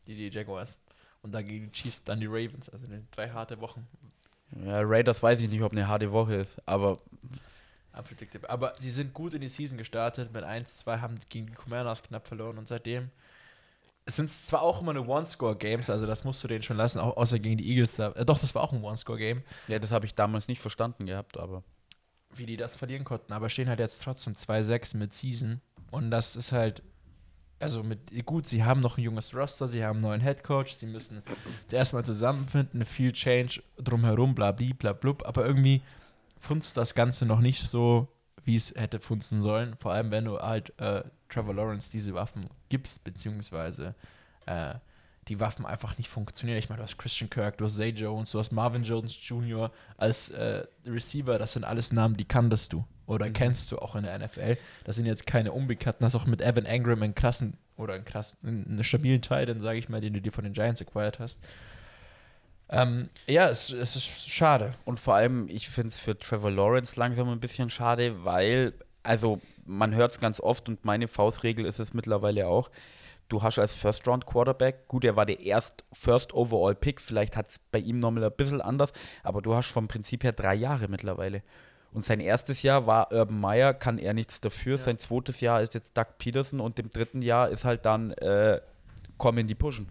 B: Die, die Jaguars. Und dann gegen die Chiefs, dann die Ravens. Also eine drei harte Wochen.
A: Ja, Raiders weiß ich nicht, ob eine harte Woche ist, aber
B: Unpredictable. Aber sie sind gut in die Season gestartet. Mit 1-2 haben gegen die Commanders knapp verloren. Und seitdem es sind zwar auch immer eine One-Score-Games, also das musst du denen schon lassen, auch außer gegen die Eagles. Da, äh, doch, das war auch ein One-Score-Game,
A: ja, das habe ich damals nicht verstanden gehabt, aber
B: wie die das verlieren konnten. Aber stehen halt jetzt trotzdem 2-6 mit Season. Und das ist halt, also mit, gut, sie haben noch ein junges Roster, sie haben einen neuen Headcoach, sie müssen erstmal zusammenfinden, viel Change drumherum, bla bla blub, aber irgendwie funzt das Ganze noch nicht so, wie es hätte funzen sollen. Vor allem, wenn du halt äh, Trevor Lawrence diese Waffen gibst, beziehungsweise äh, die Waffen einfach nicht funktionieren. Ich meine, du hast Christian Kirk, du hast Zay Jones, du hast Marvin Jones Jr. als äh, Receiver, das sind alles Namen, die kanntest du oder
A: Mhm.
B: kennst du auch in der NFL. Das sind jetzt keine Unbekannten. Das auch mit Evan Engram einen krassen oder einen krassen, einen stabilen Teil, dann sage ich mal, den du dir von den Giants acquired hast. Ähm, ja, es, es ist schade.
A: Und vor allem, ich finde es für Trevor Lawrence langsam ein bisschen schade, weil, also man hört es ganz oft und meine Faustregel ist es mittlerweile auch, du hast als First-Round-Quarterback, gut, er war der erst First-Overall-Pick, vielleicht hat es bei ihm nochmal ein bisschen anders, aber du hast vom Prinzip her drei Jahre mittlerweile. Und sein erstes Jahr war Urban Meyer, kann er nichts dafür.
B: Ja.
A: Sein zweites Jahr ist jetzt Doug Peterson und im dritten Jahr ist halt dann äh, kommen die Pushen.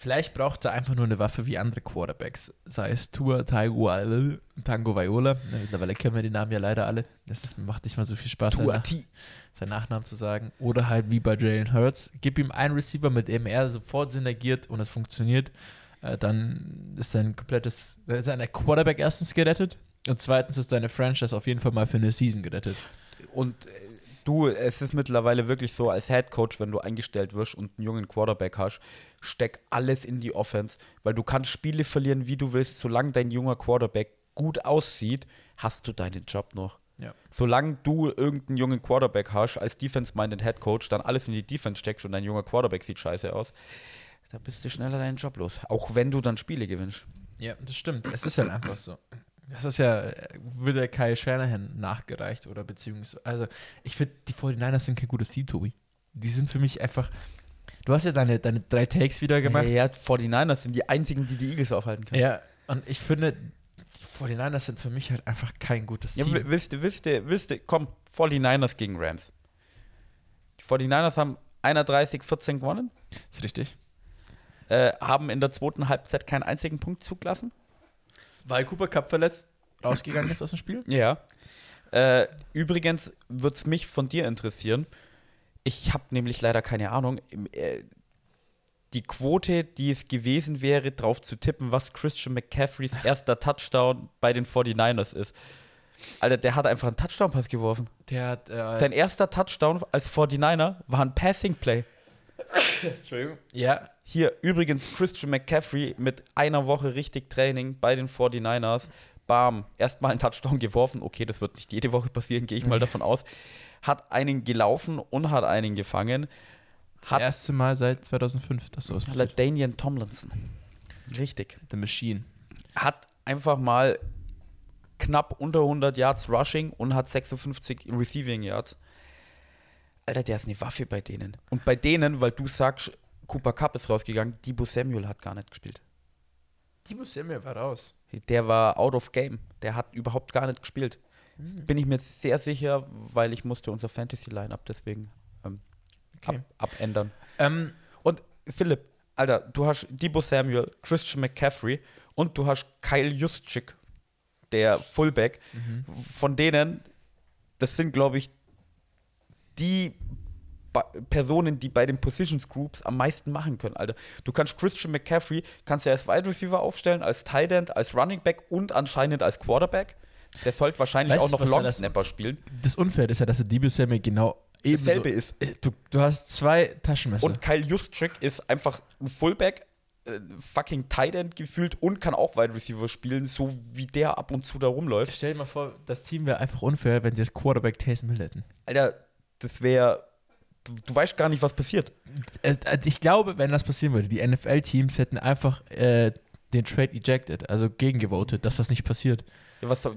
B: Vielleicht braucht er einfach nur eine Waffe wie andere Quarterbacks. Sei es Tua, Tagovailoa, Tango Viola. Mittlerweile kennen wir die Namen ja leider alle. Das ist, macht nicht mal so viel Spaß, seinen, Nach
A: T.
B: seinen Nachnamen zu sagen. Oder halt wie bei Jalen Hurts. Gib ihm einen Receiver, mit dem er sofort synergiert und es funktioniert. Äh, dann ist sein komplettes, ist sein Quarterback erstens gerettet. Und zweitens ist seine Franchise auf jeden Fall mal für eine Season gerettet.
A: Und äh, du, es ist mittlerweile wirklich so, als Head Coach, wenn du eingestellt wirst und einen jungen Quarterback hast, steck alles in die Offense, weil du kannst Spiele verlieren, wie du willst, solange dein junger Quarterback gut aussieht, hast du deinen Job noch.
B: Ja.
A: Solange du irgendeinen jungen Quarterback hast, als Defense-minded Head Coach, dann alles in die Defense steckst und dein junger Quarterback sieht scheiße aus, da bist du schneller deinen Job los. Auch wenn du dann Spiele gewinnst.
B: Ja, das stimmt. Es ist halt einfach so. Das ist ja, äh, wird der Kyle Shanahan nachgereicht oder beziehungsweise, also ich finde, die 49ers sind kein gutes Team, Tobi. Die sind für mich einfach, du hast ja deine, deine drei Takes wieder gemacht.
A: Ja, 49ers sind die einzigen, die die Eagles aufhalten können.
B: Ja, und ich finde, die 49ers sind für mich halt einfach kein gutes
A: Ja,
B: Team.
A: wi- willst du, willst du, willst du, komm, 49ers gegen Rams. Die 49ers haben 31-14 gewonnen,
B: ist richtig.
A: äh, haben in der zweiten Halbzeit keinen einzigen Punkt zugelassen.
B: Weil Cooper Cup verletzt rausgegangen ist aus dem Spiel.
A: Ja. Äh, übrigens würde es mich von dir interessieren. Ich habe nämlich leider keine Ahnung. im, Äh, die Quote, die es gewesen wäre, drauf zu tippen, was Christian McCaffreys [laughs] erster Touchdown bei den 49ers ist. Alter, der hat einfach einen Touchdown-Pass geworfen.
B: Der hat, äh,
A: Sein erster Touchdown als 49er war ein Passing Play.
B: Entschuldigung. Ja,
A: Hier übrigens Christian McCaffrey mit einer Woche richtig Training bei den 49ers. Bam, erstmal einen Touchdown geworfen. Okay, das wird nicht jede Woche passieren, gehe ich mal davon aus. Hat einen gelaufen und hat einen gefangen.
B: das
A: Hat
B: erste Mal seit 2005, dass sowas passiert.
A: Danian Tomlinson. Richtig.
B: The Machine.
A: Hat einfach mal knapp unter 100 Yards Rushing und hat 56 Receiving Yards. Alter, der ist eine Waffe bei denen. Und bei denen, weil du sagst, Cooper Cup ist rausgegangen, Debo Samuel hat gar nicht gespielt.
B: Timo Samuel war raus.
A: Der war out of game. Der hat überhaupt gar nicht gespielt. Bin ich mir sehr sicher, weil ich musste unser Fantasy-Line-Up deswegen ähm,
B: Okay.
A: ab, abändern.
B: Ähm,
A: Und Philipp, Alter, du hast Debo Samuel, Christian McCaffrey und du hast Kyle Juszczyk, der Fullback. Von denen, das sind, glaube ich, die Ba- Personen, die bei den Positions Groups am meisten machen können, Alter. Du kannst Christian McCaffrey, kannst du als Wide Receiver aufstellen, als Tight End, als Running Back und anscheinend als Quarterback. Der sollte wahrscheinlich
B: Weißt
A: auch noch Long
B: das-
A: Snapper spielen.
B: Das Unfair ist ja, dass der Debo Samuel genau
A: Dasselbe ist.
B: Äh, Du, du hast zwei Taschenmesser.
A: Und Kyle Juszczyk ist einfach ein Fullback, äh, fucking Tight End gefühlt und kann auch Wide Receiver spielen, so wie der ab und zu da rumläuft.
B: Stell dir mal vor, das Team wäre einfach unfair, wenn sie als Quarterback Taysom Hill hätten.
A: Alter, das wäre. Du, weißt gar nicht, was passiert.
B: Äh, Ich glaube, wenn das passieren würde, die NFL-Teams hätten einfach äh, den Trade ejected, also gegengevotet, dass das nicht passiert.
A: Ja, was,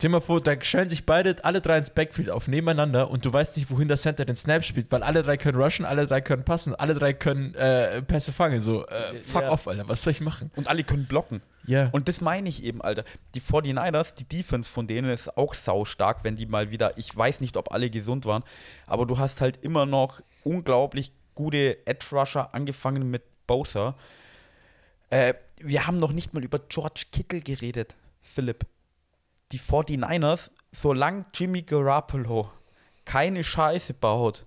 B: Stell dir mal vor, da stellen sich beide, alle drei ins Backfield auf, nebeneinander und du weißt nicht, wohin der Center den Snap spielt, weil alle drei können rushen, alle drei können passen, alle drei können äh, Pässe fangen. So, äh, fuck
A: Ja.
B: off, Alter, was soll ich machen?
A: und alle können blocken.
B: Ja.
A: Und das meine ich eben, Alter. Die 49ers, die Defense von denen ist auch saustark, wenn die mal wieder, ich weiß nicht, ob alle gesund waren, aber du hast halt immer noch unglaublich gute Edge-Rusher, angefangen mit Bowser. Äh, wir haben noch nicht mal über George Kittle geredet, Philipp. Die 49ers, solange Jimmy Garoppolo keine Scheiße baut,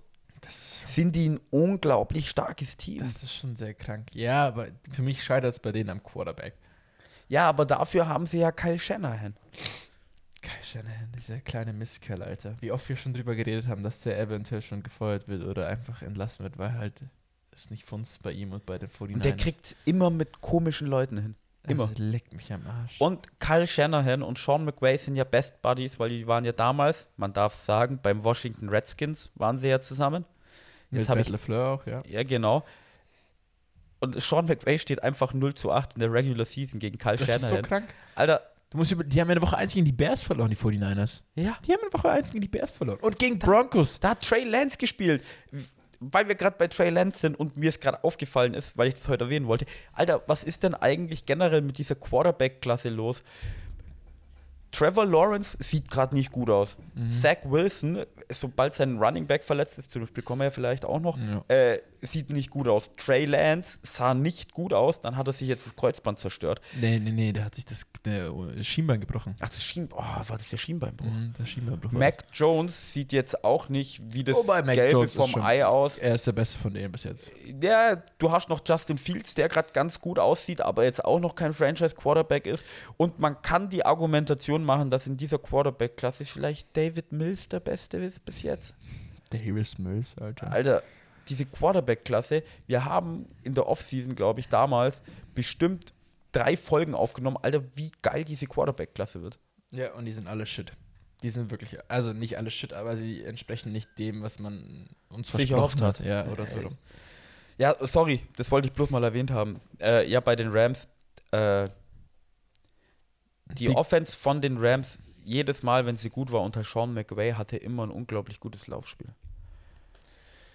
A: sind die ein unglaublich starkes Team.
B: das ist schon sehr krank. Ja, aber für mich scheitert es bei denen am Quarterback.
A: ja, aber dafür haben sie ja Kyle Shanahan.
B: Kyle Shanahan, dieser kleine Mistkerl, Alter. Wie oft wir schon drüber geredet haben, dass der eventuell schon gefeuert wird oder einfach entlassen wird, weil halt es nicht funzt bei ihm und bei den 49ers.
A: Und der kriegt immer mit komischen Leuten hin. Immer.
B: Also, leckt mich am Arsch.
A: Und Kyle Shanahan und Sean McVay sind ja Best Buddies, weil die waren ja damals, man darf sagen, beim Washington Redskins waren sie ja zusammen.
B: Mit
A: Jetzt ich,
B: Matt LaFleur auch, ja.
A: ja genau. Und Sean McVay steht einfach 0 zu 8 in der Regular Season gegen Kyle
B: Das ist so
A: Shanahan.
B: krank.
A: Alter,
B: Du musst über, die haben ja eine Woche 1 gegen die Bears verloren, die 49ers.
A: ja,
B: Die haben eine Woche 1 gegen die Bears verloren. Und gegen Broncos.
A: da hat Trey Lance gespielt. Weil wir gerade bei Trey Lance sind und mir es gerade aufgefallen ist, weil ich das heute erwähnen wollte. Alter, was ist denn eigentlich generell mit dieser Quarterback-Klasse los? Trevor Lawrence sieht gerade nicht gut aus.
B: Mhm.
A: Zach Wilson, sobald sein Running Back verletzt ist, zum Spiel kommen wir ja vielleicht auch noch,
B: Ja.
A: äh, sieht nicht gut aus. Trey Lance sah nicht gut aus, dann hat er sich jetzt das Kreuzband zerstört.
B: Nee, nee, nee, der hat sich das der Schienbein gebrochen.
A: Ach, das Schien, oh, war das der Schienbeinbruch?
B: Mhm, der Schienbeinbruch.
A: Mac Jones sieht jetzt auch nicht wie das
B: Wobei Mac
A: Gelbe
B: Jones
A: vom Ei aus.
B: Er ist der Beste von denen bis jetzt.
A: Ja, du hast noch Justin Fields, der gerade ganz gut aussieht, aber jetzt auch noch kein Franchise-Quarterback ist. Und man kann die Argumentation machen, dass in dieser Quarterback-Klasse vielleicht David Mills der Beste ist bis jetzt.
B: Davis Mills, Alter.
A: Alter, diese Quarterback-Klasse, wir haben in der Offseason, glaube ich, damals bestimmt drei Folgen aufgenommen. Alter, wie geil diese Quarterback-Klasse wird.
B: Ja, und die sind alle shit. Die sind wirklich, also nicht alle shit, aber sie entsprechen nicht dem, was man uns versprochen hat.
A: hat.
B: Ja, oder so.
A: Ja, sorry, das wollte ich bloß mal erwähnt haben. Äh, ja, bei den Rams, äh, die,
B: Die-
A: Offense von den Rams, jedes Mal, wenn sie gut war unter Sean McVay, hatte immer ein unglaublich gutes Laufspiel.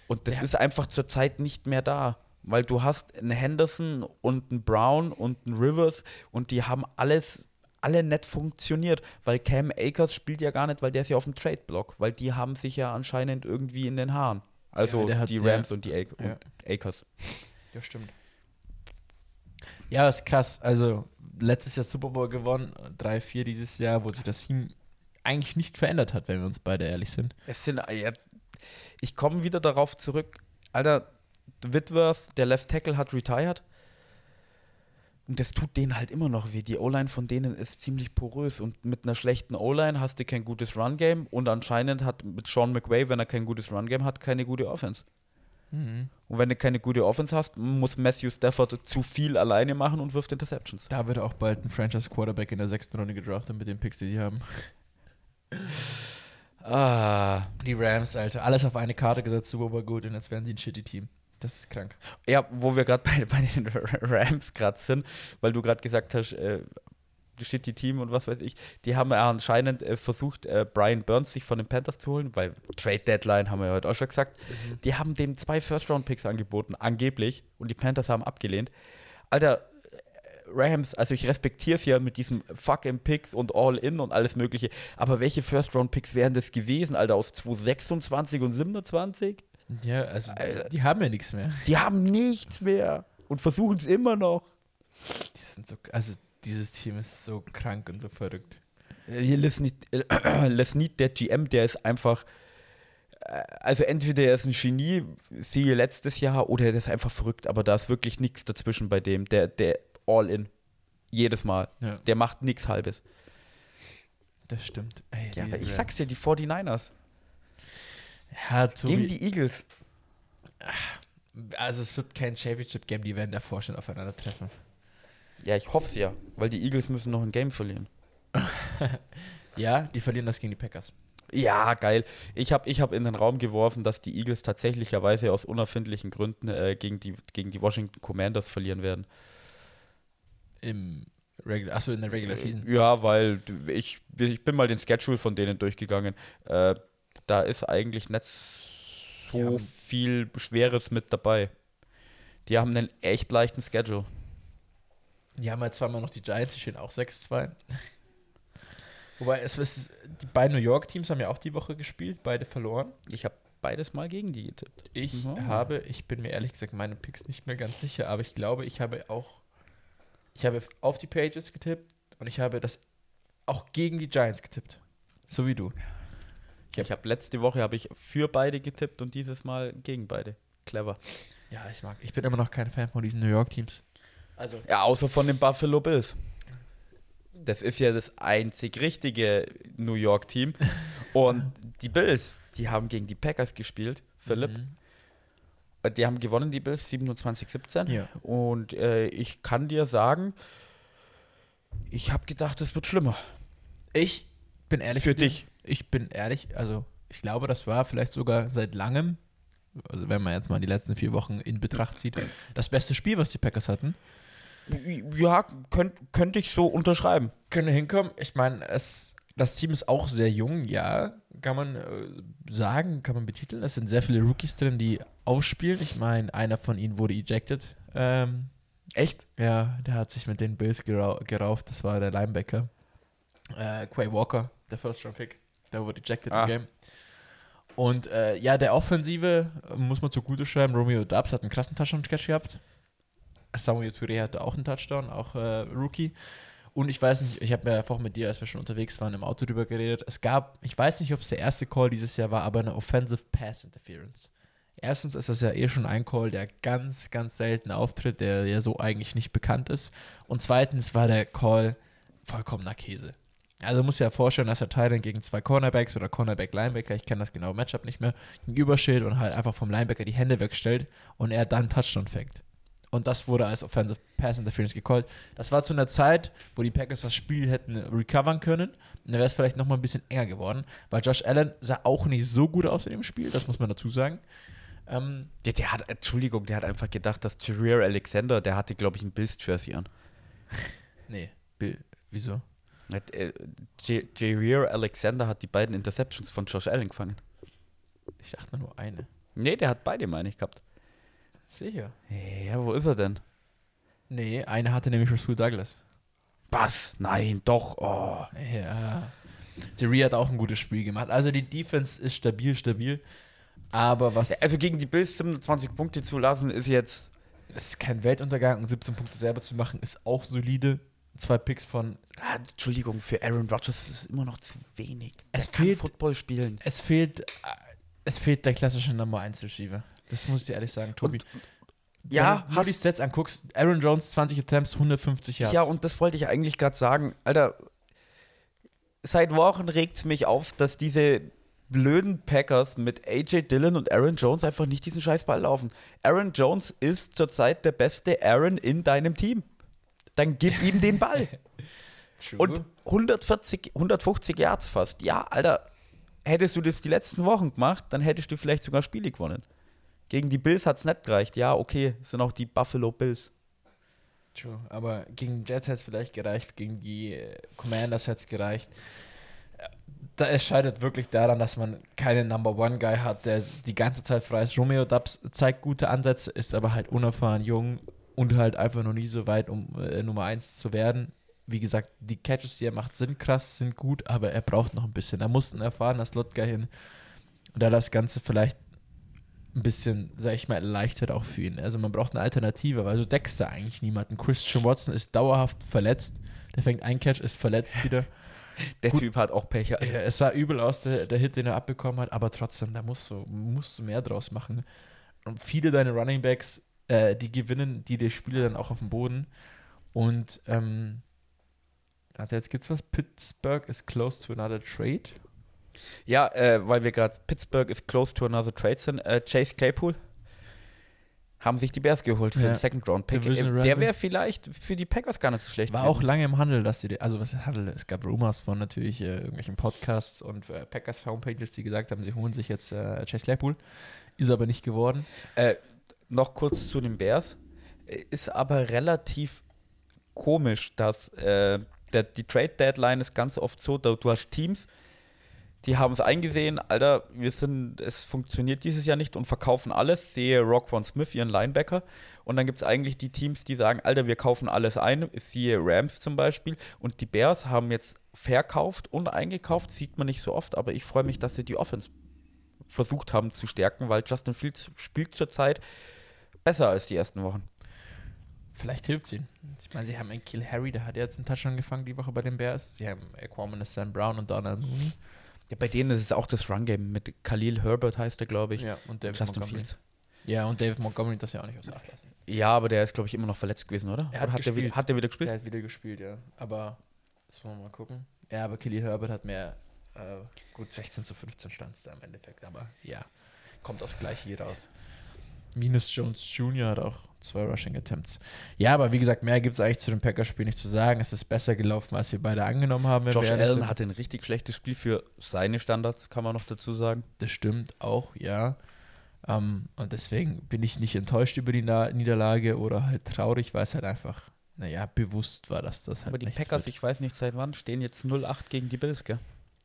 A: Und das
B: Ja.
A: ist einfach zurzeit nicht mehr da. Weil du hast einen Henderson und einen Brown und einen Rivers und die haben alles, alle nett funktioniert. Weil Cam Akers spielt ja gar nicht, weil der ist ja auf dem Trade-Block. Weil die haben sich ja anscheinend irgendwie in den Haaren. Also
B: Ja, hat-
A: die
B: ja.
A: Rams und die Ak
B: Ja.
A: und Akers.
B: Ja, stimmt. Ja, ist krass. Also, letztes Jahr Super Bowl gewonnen, 3-4 dieses Jahr, wo sich das Team eigentlich nicht verändert hat, wenn wir uns beide ehrlich sind.
A: Sind, ja, ich komme wieder darauf zurück. Alter, Whitworth, der Left Tackle, hat retired. Und das tut denen halt immer noch weh. Die O-Line von denen ist ziemlich porös. Und mit einer schlechten O-Line hast du kein gutes Run-Game. Und anscheinend hat mit Sean McVay, wenn er kein gutes Run-Game hat, keine gute Offense.
B: Mhm.
A: Und wenn du keine gute Offense hast, muss Matthew Stafford zu viel alleine machen und wirft Interceptions.
B: Da wird auch bald ein Franchise-Quarterback in der sechsten Runde gedraftet mit den Picks, die sie haben. [laughs]
A: Ah.
B: Die Rams, Alter. Alles auf eine Karte gesetzt, Super Bowl gut und jetzt werden die ein shitty Team. Das ist krank.
A: Ja, wo wir gerade bei, [laughs] bei den Rams gerade sind, weil du gerade gesagt hast, äh, steht die Team und was weiß ich, die haben ja anscheinend äh, versucht, äh, Brian Burns sich von den Panthers zu holen, weil Trade Deadline haben wir ja heute auch schon gesagt. Die haben dem zwei First-Round-Picks angeboten, angeblich, und die Panthers haben abgelehnt. Alter, äh, Rams, also ich respektiere es ja mit diesen fucking Picks und All-In und alles Mögliche, aber welche First-Round-Picks wären das gewesen, Alter, aus 2026 und 27?
B: Ja, also
A: Alter.
B: die haben ja nichts mehr.
A: Die haben nichts mehr und versuchen es immer noch.
B: Die sind so, also dieses Team ist so krank und so verrückt.
A: Hier Les Need, äh, [clears throat] der GM, der ist einfach, also entweder er ist ein Genie, siehe letztes Jahr, oder er ist einfach verrückt, aber da ist wirklich nichts dazwischen bei dem. Der, der all in. Jedes Mal.
B: Ja.
A: Der macht nichts halbes.
B: Das stimmt. Ey,
A: Ja, aber ich sag's dir, die 49ers.
B: Ja,
A: Gegen die Eagles.
B: also es wird kein Championship-Game, die werden davor schon aufeinandertreffen.
A: Ja, ich hoffe es ja, weil die Eagles müssen noch ein Game verlieren. [laughs]
B: Ja, die verlieren das gegen die Packers.
A: Ja, geil. Ich habe ich hab in den Raum geworfen, dass die Eagles tatsächlicherweise aus unerfindlichen Gründen äh, gegen, die, gegen die Washington Commanders verlieren werden.
B: Im Regular, achso, in der Regular Season.
A: Ja, weil ich, ich bin mal den Schedule von denen durchgegangen. Äh, da ist eigentlich nicht so viel Schweres mit dabei. Die haben einen echt leichten Schedule.
B: Die haben halt zweimal noch die Giants, die stehen auch 6-2. Wobei, es ist, die beiden New York-Teams haben ja auch die Woche gespielt, beide verloren.
A: Ich habe beides mal gegen die getippt.
B: Ich
A: Mhm.
B: habe, ich bin mir ehrlich gesagt meine Picks nicht mehr ganz sicher, aber ich glaube, ich habe auch, ich habe auf die Pages getippt und ich habe das auch gegen die Giants getippt. So wie du.
A: Ich habe letzte Woche habe ich für beide getippt und dieses Mal gegen beide. Clever.
B: Ja, ich mag, ich bin immer noch kein Fan von diesen New York-Teams. Also,
A: Ja, außer von den Buffalo Bills. Das ist ja das einzig richtige New York-Team. [laughs] Und die Bills, die haben gegen die Packers gespielt, Philipp.
B: Mhm.
A: Äh, Die haben gewonnen, die Bills, 27-17.
B: Ja.
A: Und äh, ich kann dir sagen, ich habe gedacht, es wird schlimmer.
B: Ich bin ehrlich
A: Für
B: dir.
A: dich.
B: Ich bin ehrlich, also ich glaube, das war vielleicht sogar seit langem, also wenn man jetzt mal die letzten vier Wochen in Betracht zieht, das beste Spiel, was die Packers hatten.
A: Ja, könnt, könnte ich so unterschreiben.
B: Können hinkommen. Ich meine, das Team ist auch sehr jung, ja, kann man äh, sagen, kann man betiteln. Es sind sehr viele Rookies drin, die aufspielen. Ich meine, einer von ihnen wurde ejected. Ähm,
A: Echt?
B: ja, der hat sich mit den Bills gerau gerauft. Das war der Linebacker. Äh, Quay Walker, der First-Round-Pick. Der wurde ejected
A: Ah.
B: im Game. Und äh, ja, der Offensive muss man zugute schreiben. Romeo Dubs hat einen krassen Touchdown-Catch gehabt. Samuel Touré hatte auch einen Touchdown, auch äh, Rookie. Und ich weiß nicht, ich habe mir vorhin mit dir, als wir schon unterwegs waren, im Auto drüber geredet. Es gab, ich weiß nicht, ob es der erste Call dieses Jahr war, aber eine Offensive Pass Interference. Erstens ist das ja eh schon ein Call, der ganz, ganz selten auftritt, der ja so eigentlich nicht bekannt ist. Und zweitens war der Call vollkommener Käse. Also muss ja vorstellen, dass der Titan gegen zwei Cornerbacks oder Cornerback-Linebacker, ich kenne das genaue Matchup nicht mehr, gegenübersteht und halt einfach vom Linebacker die Hände wegstellt und er dann Touchdown fängt. Und das wurde als Offensive Pass Interference gecallt. Das war zu einer Zeit, wo die Packers das Spiel hätten recovern können. Und da wäre es vielleicht nochmal ein bisschen enger geworden, weil Josh Allen sah auch nicht so gut aus in dem Spiel, das muss man dazu sagen. Ähm,
A: Der, der hat, Entschuldigung, der hat einfach gedacht, dass Jareer Alexander, der hatte, glaube ich, ein Bills-Jersey an. [laughs]
B: nee, Bill, wieso?
A: Äh, J- Jareer Alexander hat die beiden Interceptions von Josh Allen gefangen.
B: Ich dachte nur eine.
A: Nee, der hat beide, meine ich, gehabt.
B: Sicher.
A: Ja, wo ist er denn?
B: Nee, eine hatte nämlich Rasul Douglas.
A: Was? Nein, doch. Oh.
B: Ja. Jerry hat auch ein gutes Spiel gemacht. Also die Defense ist stabil, stabil. Aber was.
A: Also gegen die Bills 27 Punkte zu lassen, ist jetzt.
B: Es ist kein Weltuntergang und 17 Punkte selber zu machen, ist auch solide. Zwei Picks von.
A: Ah, Entschuldigung, für Aaron Rodgers ist es immer noch zu wenig.
B: Es
A: Der
B: fehlt-
A: Football spielen.
B: Es fehlt. äh, Es fehlt der klassische Nummer 1 Receiver. Das muss ich dir ehrlich sagen, Tobi.
A: ja,
B: Wenn du die Stats anguckst, Aaron Jones 20 Attempts, 150 Yards.
A: Ja, und das wollte ich eigentlich gerade sagen. Alter, seit Wochen regt es mich auf, dass diese blöden Packers mit AJ Dillon und Aaron Jones einfach nicht diesen Scheißball laufen. Aaron Jones ist zurzeit der beste Aaron in deinem Team. Dann gib ihm den [laughs] Ball.
B: True.
A: Und 140, 150 Yards fast. Ja, Alter, hättest du das die letzten Wochen gemacht, dann hättest du vielleicht sogar Spiele gewonnen. Gegen die Bills hat es nicht gereicht. Ja, okay, es sind auch die Buffalo Bills.
B: True, aber gegen Jets hätte es vielleicht gereicht, gegen die äh, Commanders hätte es gereicht. Da, es scheitert wirklich daran, dass man keinen Number One Guy hat, der die ganze Zeit frei ist. Romeo Dubs zeigt gute Ansätze, ist aber halt unerfahren, jung und halt einfach noch nie so weit, um äh, Nummer 1 zu werden. Wie gesagt, die Catches, die er macht, sind krass, sind gut, aber er braucht noch ein bisschen. Er muss ein erfahrener Slot-Guy hin. Und da das Ganze vielleicht ein bisschen, sag ich mal, erleichtert auch für ihn. Also man braucht eine Alternative, weil du deckst da eigentlich niemanden. Christian Watson ist dauerhaft verletzt. Der fängt ein Catch, ist verletzt wieder. [laughs]
A: Der
B: Gut.
A: Typ hat auch Pech.
B: Ja, es sah übel aus, der, der Hit, den er abbekommen hat, aber trotzdem, da musst du, musst du mehr draus machen. Und viele deiner Running Backs, äh, die gewinnen die die Spiele dann auch auf dem Boden. Und ähm, jetzt gibt's was. Pittsburgh is close to another trade.
A: Ja, äh, weil wir gerade Pittsburgh is close to another trade sind. Äh, Chase Claypool haben sich die Bears geholt für
B: Ja.
A: den Second Round Pick.
B: Division
A: Äh, Der wäre vielleicht für die Packers gar nicht so schlecht.
B: War auch lange im Handel, dass sie, also was ist Handel? Es gab Rumors von natürlich äh, irgendwelchen Podcasts und äh, Packers Homepages, die gesagt haben, sie holen sich jetzt äh, Chase Claypool. Ist aber nicht geworden.
A: Äh, noch kurz zu den Bears. Äh, Ist aber relativ komisch, dass der, die Trade Deadline ist ganz oft so, du hast Teams, die haben es eingesehen, Alter, wir sind, es funktioniert dieses Jahr nicht und verkaufen alles, sehe Rockwan Smith, ihren Linebacker. Und dann gibt es eigentlich die Teams, die sagen, Alter, wir kaufen alles ein, siehe Rams zum Beispiel. Und die Bears haben jetzt verkauft und eingekauft, sieht man nicht so oft, aber ich freue mich, dass sie die Offense versucht haben zu stärken, weil Justin Fields spielt zurzeit besser als die ersten Wochen.
B: Vielleicht hilft es ihnen. Ich meine, sie haben einen Kill Harry, der hat jetzt einen Touchdown gefangen die Woche bei den Bears. Sie haben Aquaman, Sam Brown und Donald Mooney.
A: Ja, bei denen ist es auch das Run-Game mit Khalil Herbert heißt er, glaube ich.
B: Ja, und David
A: Justin
B: Montgomery.
A: Fields.
B: Ja, und David Montgomery das ja auch nicht außer Acht lassen.
A: Ja, aber der ist, glaube ich, immer noch verletzt gewesen, oder?
B: Er hat
A: oder hat, der wieder,
B: gespielt.
A: hat der wieder gespielt?
B: Der hat wieder gespielt, ja. Aber, das wollen wir mal gucken. Ja, aber Khalil Herbert hat mehr, äh, gut 16 zu 15 stand es da im Endeffekt. Aber ja, kommt aufs Gleiche hier raus. Minus Jones Jr. hat auch zwei Rushing Attempts. Ja, aber wie gesagt, mehr gibt es eigentlich zu dem Packers-Spiel nicht zu sagen. Es ist besser gelaufen, als wir beide angenommen haben.
A: Josh Allen
B: sind.
A: hatte ein richtig schlechtes Spiel für seine Standards, kann man noch dazu sagen.
B: Das stimmt auch, ja. Ähm, und deswegen bin ich nicht enttäuscht über die Na Niederlage oder halt traurig, weil es halt einfach, naja, bewusst war, dass das halt
A: aber die Packers,
B: wird.
A: ich weiß nicht seit wann, stehen jetzt 0-8 gegen die Bills, gell?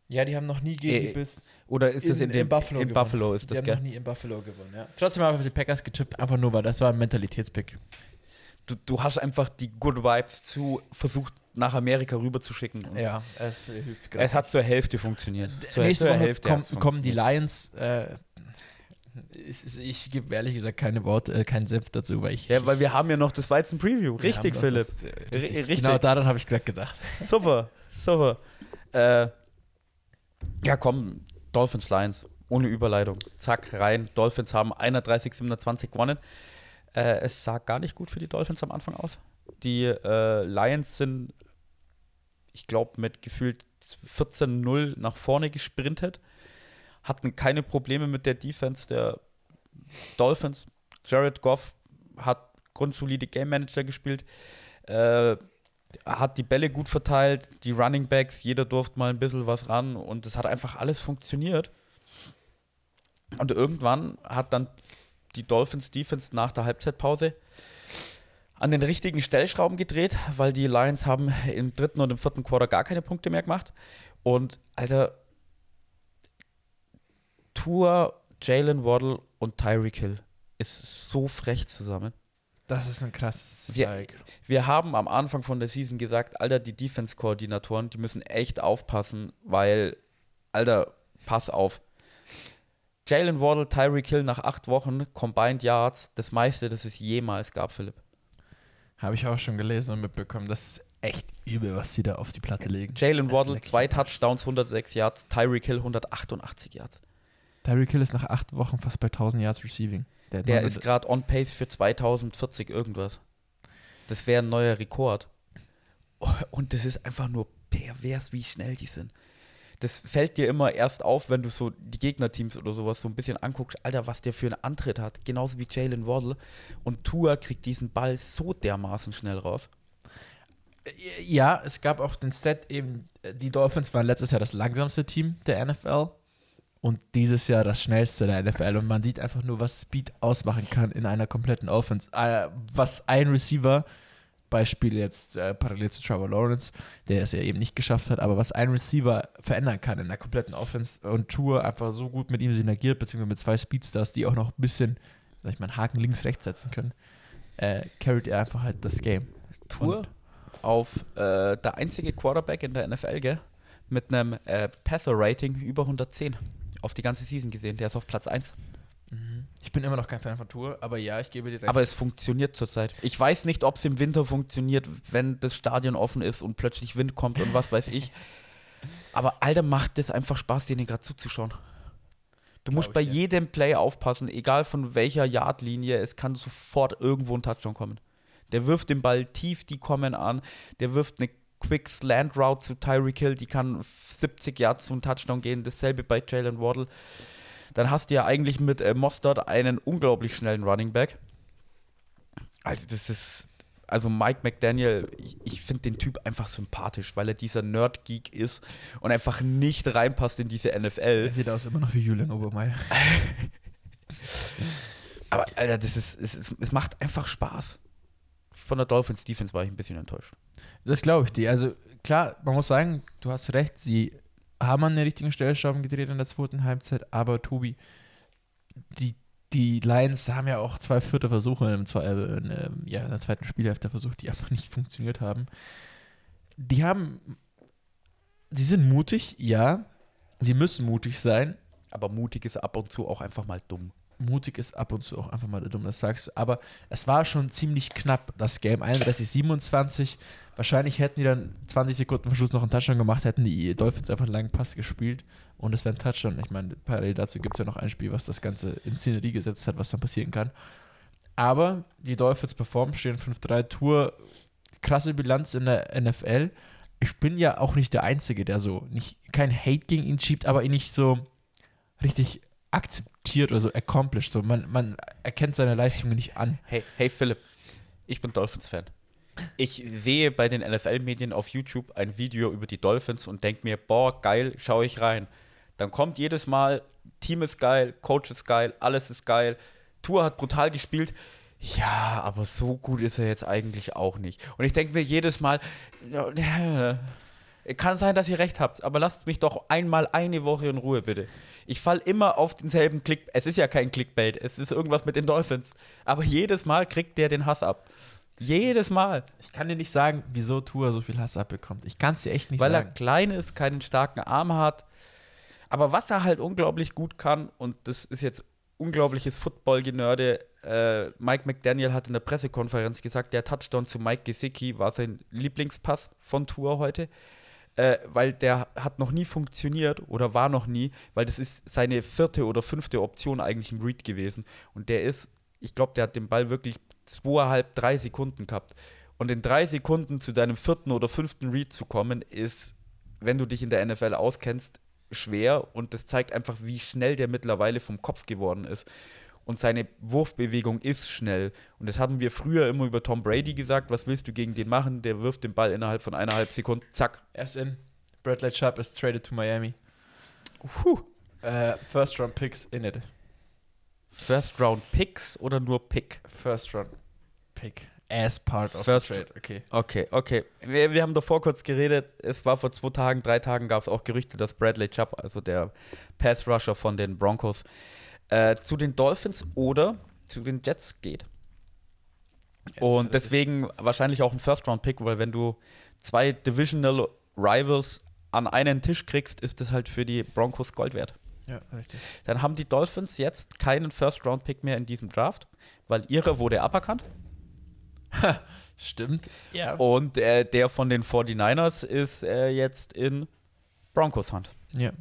B: Ja, die haben noch nie gegen
A: Äh,
B: die Bills
A: Oder ist das in, dem
B: Buffalo
A: in
B: gewonnen.
A: Buffalo ist
B: Die
A: das,
B: haben
A: gell?
B: noch nie in Buffalo gewonnen, ja. Trotzdem habe ich auf die Packers getippt, einfach nur, weil das war ein Mentalitätspick.
A: Du, du hast einfach die Good Vibes zu versucht nach Amerika rüberzuschicken.
B: Ja, es hilft
A: Es hat zur Hälfte funktioniert. Zur,
B: Nächste Woche
A: Hälfte
B: komm, kommen die. Lions. Äh, ist- ich gebe ehrlich gesagt keine Worte, äh, keinen Senf dazu, weil ich.
A: Ja, weil wir haben ja noch das Weizen-Preview.
B: wir
A: Richtig,
B: haben
A: Philipp.
B: das, äh,
A: Ri-
B: richtig.
A: richtig.
B: Genau daran habe ich gerade gedacht.
A: Super, super. Äh, ja, komm, Dolphins Lions, ohne Überleitung. Zack, rein. Dolphins haben 31-27 gewonnen. Äh, es sah gar nicht gut für die Dolphins am Anfang aus. Die äh, Lions sind, ich glaube, mit gefühlt 14-0 nach vorne gesprintet. Hatten keine Probleme mit der Defense der Dolphins. Jared Goff hat grundsolide Game Manager gespielt. Äh, hat die Bälle gut verteilt, die Running Backs, jeder durfte mal ein bisschen was ran und es hat einfach alles funktioniert. Und irgendwann hat dann die Dolphins Defense nach der Halbzeitpause an den richtigen Stellschrauben gedreht, weil die Lions haben im dritten und im vierten Quarter gar keine Punkte mehr gemacht. Und Alter, Tour, Jalen Waddle und Tyreek Hill ist so frech zusammen.
B: Das ist ein krasses
A: Wir-
B: Zweig.
A: Wir haben am Anfang von der Season gesagt, Alter, die Defense-Koordinatoren, die müssen echt aufpassen, weil, Alter, pass auf. Jalen Waddle, Tyreek Hill nach acht Wochen, Combined Yards, das meiste, das es jemals gab, Philipp.
B: Habe ich auch schon gelesen und mitbekommen. Das ist echt übel, was sie da auf die Platte legen.
A: Jalen Waddle,
B: Leck
A: zwei Touchdowns, 106 Yards, Tyreek Hill, 188 Yards.
B: Tyreek Hill ist nach acht Wochen fast bei 1000 Yards Receiving.
A: Der
B: mal
A: ist gerade on pace für 2040 irgendwas. Das wäre ein neuer Rekord. Und das ist einfach nur pervers, wie schnell die sind. Das fällt dir immer erst auf, wenn du so die Gegnerteams oder sowas so ein bisschen anguckst. Alter, was der für einen Antritt hat. Genauso wie Jalen Waddle. Und Tua kriegt diesen Ball so dermaßen schnell raus.
B: Ja, es gab auch den Stat eben, die Dolphins waren letztes Jahr das langsamste Team der NFL und dieses Jahr das schnellste der NFL und man sieht einfach nur, was Speed ausmachen kann in einer kompletten Offense. Äh, was ein Receiver, Beispiel jetzt äh, parallel zu Trevor Lawrence, der es ja eben nicht geschafft hat, aber was ein Receiver verändern kann in der kompletten Offense und Tour einfach so gut mit ihm synergiert, beziehungsweise mit zwei Speedstars, die auch noch ein bisschen, sag ich mal, einen Haken links, rechts setzen können, äh, carried er einfach halt das Game.
A: Tour
B: Und-
A: auf äh, der einzige Quarterback in der NFL, gell? Mit einem äh, Passer-Rating über 110. Auf die ganze Season gesehen. Der ist auf Platz 1.
B: Mhm. Ich bin immer noch kein Fan von Tour, aber ja, ich gebe dir recht.
A: Aber es funktioniert zurzeit. Ich weiß nicht, ob es im Winter funktioniert, wenn das Stadion offen ist und plötzlich Wind kommt und was weiß ich. [laughs] Aber Alter, macht das einfach Spaß, denen gerade zuzuschauen. Du musst
B: Glaub
A: bei
B: ja.
A: jedem Play aufpassen, egal von welcher Yardlinie, es kann sofort irgendwo ein Touchdown kommen. Der wirft den Ball tief, die kommen an. Der wirft eine Quick Slant Route zu Tyreek Hill, die kann 70 Yards zu einem Touchdown gehen. Dasselbe bei Jalen Waddle. Dann hast du ja eigentlich mit äh, Mostert einen unglaublich schnellen Running Back. Also das ist, also Mike McDaniel, ich, ich finde den Typ einfach sympathisch, weil er dieser Nerd-Geek ist und einfach nicht reinpasst in diese NFL.
B: Er sieht aus immer noch wie Julian Obermeier. [laughs]
A: Aber Alter, das ist, es, es macht einfach Spaß. Von der Dolphins Defense war ich ein bisschen enttäuscht.
B: Das glaube ich dir. Also klar, man muss sagen, du hast recht, sie haben an den richtigen Stellschrauben gedreht in der zweiten Halbzeit, aber Tobi, die, die Lions haben ja auch zwei vierte Versuche in, zwei, äh, in, ähm, ja, in der zweiten Spielhälfte versucht, die einfach [laughs] nicht funktioniert haben. Die haben, sie sind mutig, ja, sie müssen mutig sein,
A: Aber mutig ist ab und zu auch einfach mal dumm.
B: Mutig ist ab und zu auch einfach mal dumm, das sagst du. Aber es war schon ziemlich knapp, das Game 31, 27. Wahrscheinlich hätten die dann 20 Sekunden vor Schluss noch einen Touchdown gemacht, hätten die Dolphins einfach einen langen Pass gespielt und es wäre ein Touchdown. Ich meine, parallel dazu gibt es ja noch ein Spiel, was das Ganze in Szenerie gesetzt hat, was dann passieren kann. Aber die Dolphins performen, stehen 5-3 Tour, krasse Bilanz in der NFL. Ich bin ja auch nicht der Einzige, der so nicht kein Hate gegen ihn schiebt, aber ihn nicht so richtig akzeptiert oder so accomplished. So, man, man erkennt seine Leistungen nicht an.
A: Hey, hey Philipp, ich bin Dolphins-Fan. Ich sehe bei den NFL-Medien auf YouTube ein Video über die Dolphins und denke mir, boah, geil, schaue ich rein. Dann kommt jedes Mal, Team ist geil, Coach ist geil, alles ist geil. Tour hat brutal gespielt. Ja, aber so gut ist er jetzt eigentlich auch nicht. Und ich denke mir jedes Mal, [laughs] kann sein, dass ihr recht habt, aber lasst mich doch einmal eine Woche in Ruhe, bitte. Ich fall immer auf denselben Klick. Es ist ja kein Clickbait, es ist irgendwas mit den Dolphins. Aber jedes Mal kriegt der den Hass ab. Jedes Mal.
B: Ich kann dir nicht sagen, wieso Tua so viel Hass abbekommt. Ich kann es dir echt nicht
A: weil er
B: sagen.
A: klein ist, keinen starken Arm hat. Aber was er halt unglaublich gut kann, und das ist jetzt unglaubliches Football-Genörde, äh, Mike McDaniel hat in der Pressekonferenz gesagt, der Touchdown zu Mike Gesicki war sein Lieblingspass von Tour heute, äh, weil der hat noch nie funktioniert oder war noch nie, weil das ist seine vierte oder fünfte Option eigentlich im Read gewesen. Und der ist, ich glaube, der hat den Ball wirklich zweieinhalb, drei Sekunden gehabt. Und in drei Sekunden zu deinem vierten oder fünften Read zu kommen, ist, wenn du dich in der NFL auskennst, schwer. Und das zeigt einfach, wie schnell der mittlerweile vom Kopf geworden ist. Und seine Wurfbewegung ist schnell. Und das haben wir früher immer über Tom Brady gesagt. Was willst du gegen den machen? Der wirft den Ball innerhalb von eineinhalb Sekunden. Zack.
B: Er ist in. Bradley Chubb is traded to Miami. Äh, first round picks in it.
A: First Round Picks oder nur Pick?
B: First round pick. As part of
A: First-
B: the trade. Okay.
A: Okay, okay. Wir, wir haben davor kurz geredet. Es war vor zwei Tagen, drei Tagen gab es auch Gerüchte, dass Bradley Chubb, also der Pass Rusher von den Broncos, äh, zu den Dolphins oder zu den Jets geht. Und deswegen wahrscheinlich auch ein First Round Pick, weil wenn du zwei Divisional Rivals an einen Tisch kriegst, ist das halt für die Broncos Gold wert.
B: Ja, richtig.
A: Dann haben die Dolphins jetzt keinen First Round Pick mehr in diesem Draft, weil ihre wurde aberkannt.
B: Stimmt. Ja.
A: Und äh, der von den 49ers ist äh, jetzt in Broncos Hand.
B: ja.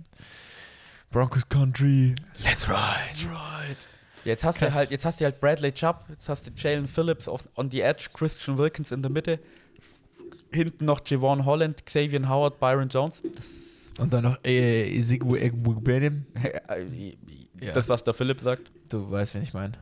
B: Broncos Country.
A: Let's ride.
B: That's right.
A: Jetzt hast
B: Krass.
A: du halt, jetzt hast du halt Bradley Chubb, jetzt hast du Jalen Phillips auf, on the edge, Christian Wilkins in der Mitte. Hinten noch Javon Holland, Xavier Howard, Byron Jones.
B: Und dann noch äh, Ezekiel.
A: Das, [laughs] das, was der Philipp sagt.
B: Du weißt, wen ich meine.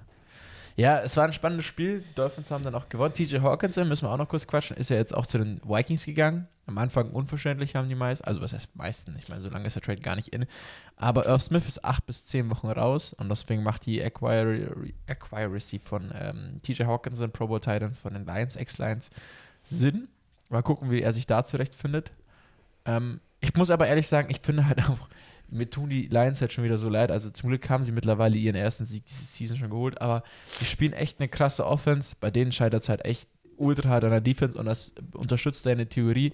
B: Ja, es war ein spannendes Spiel. Die Dolphins haben dann auch gewonnen. TJ Hawkinson, müssen wir auch noch kurz quatschen, ist ja jetzt auch zu den Vikings gegangen. Am Anfang unverständlich haben die meisten, also was heißt meisten? Ich meine, so lange ist der Trade gar nicht in. Aber Irv Smith ist acht bis zehn Wochen raus und deswegen macht die Acquire Acquiracy von ähm, TJ Hawkinson, Pro Bowl Titan von den Lions, Ex-Lions, Sinn. Mal gucken, wie er sich da zurechtfindet. Ähm, ich muss aber ehrlich sagen, ich finde halt auch, mir tun die Lions halt schon wieder so leid. Also zum Glück haben sie mittlerweile ihren ersten Sieg diese Season schon geholt, aber die spielen echt eine krasse Offense. Bei denen scheitert es halt echt ultra hart an der Defense und das unterstützt deine Theorie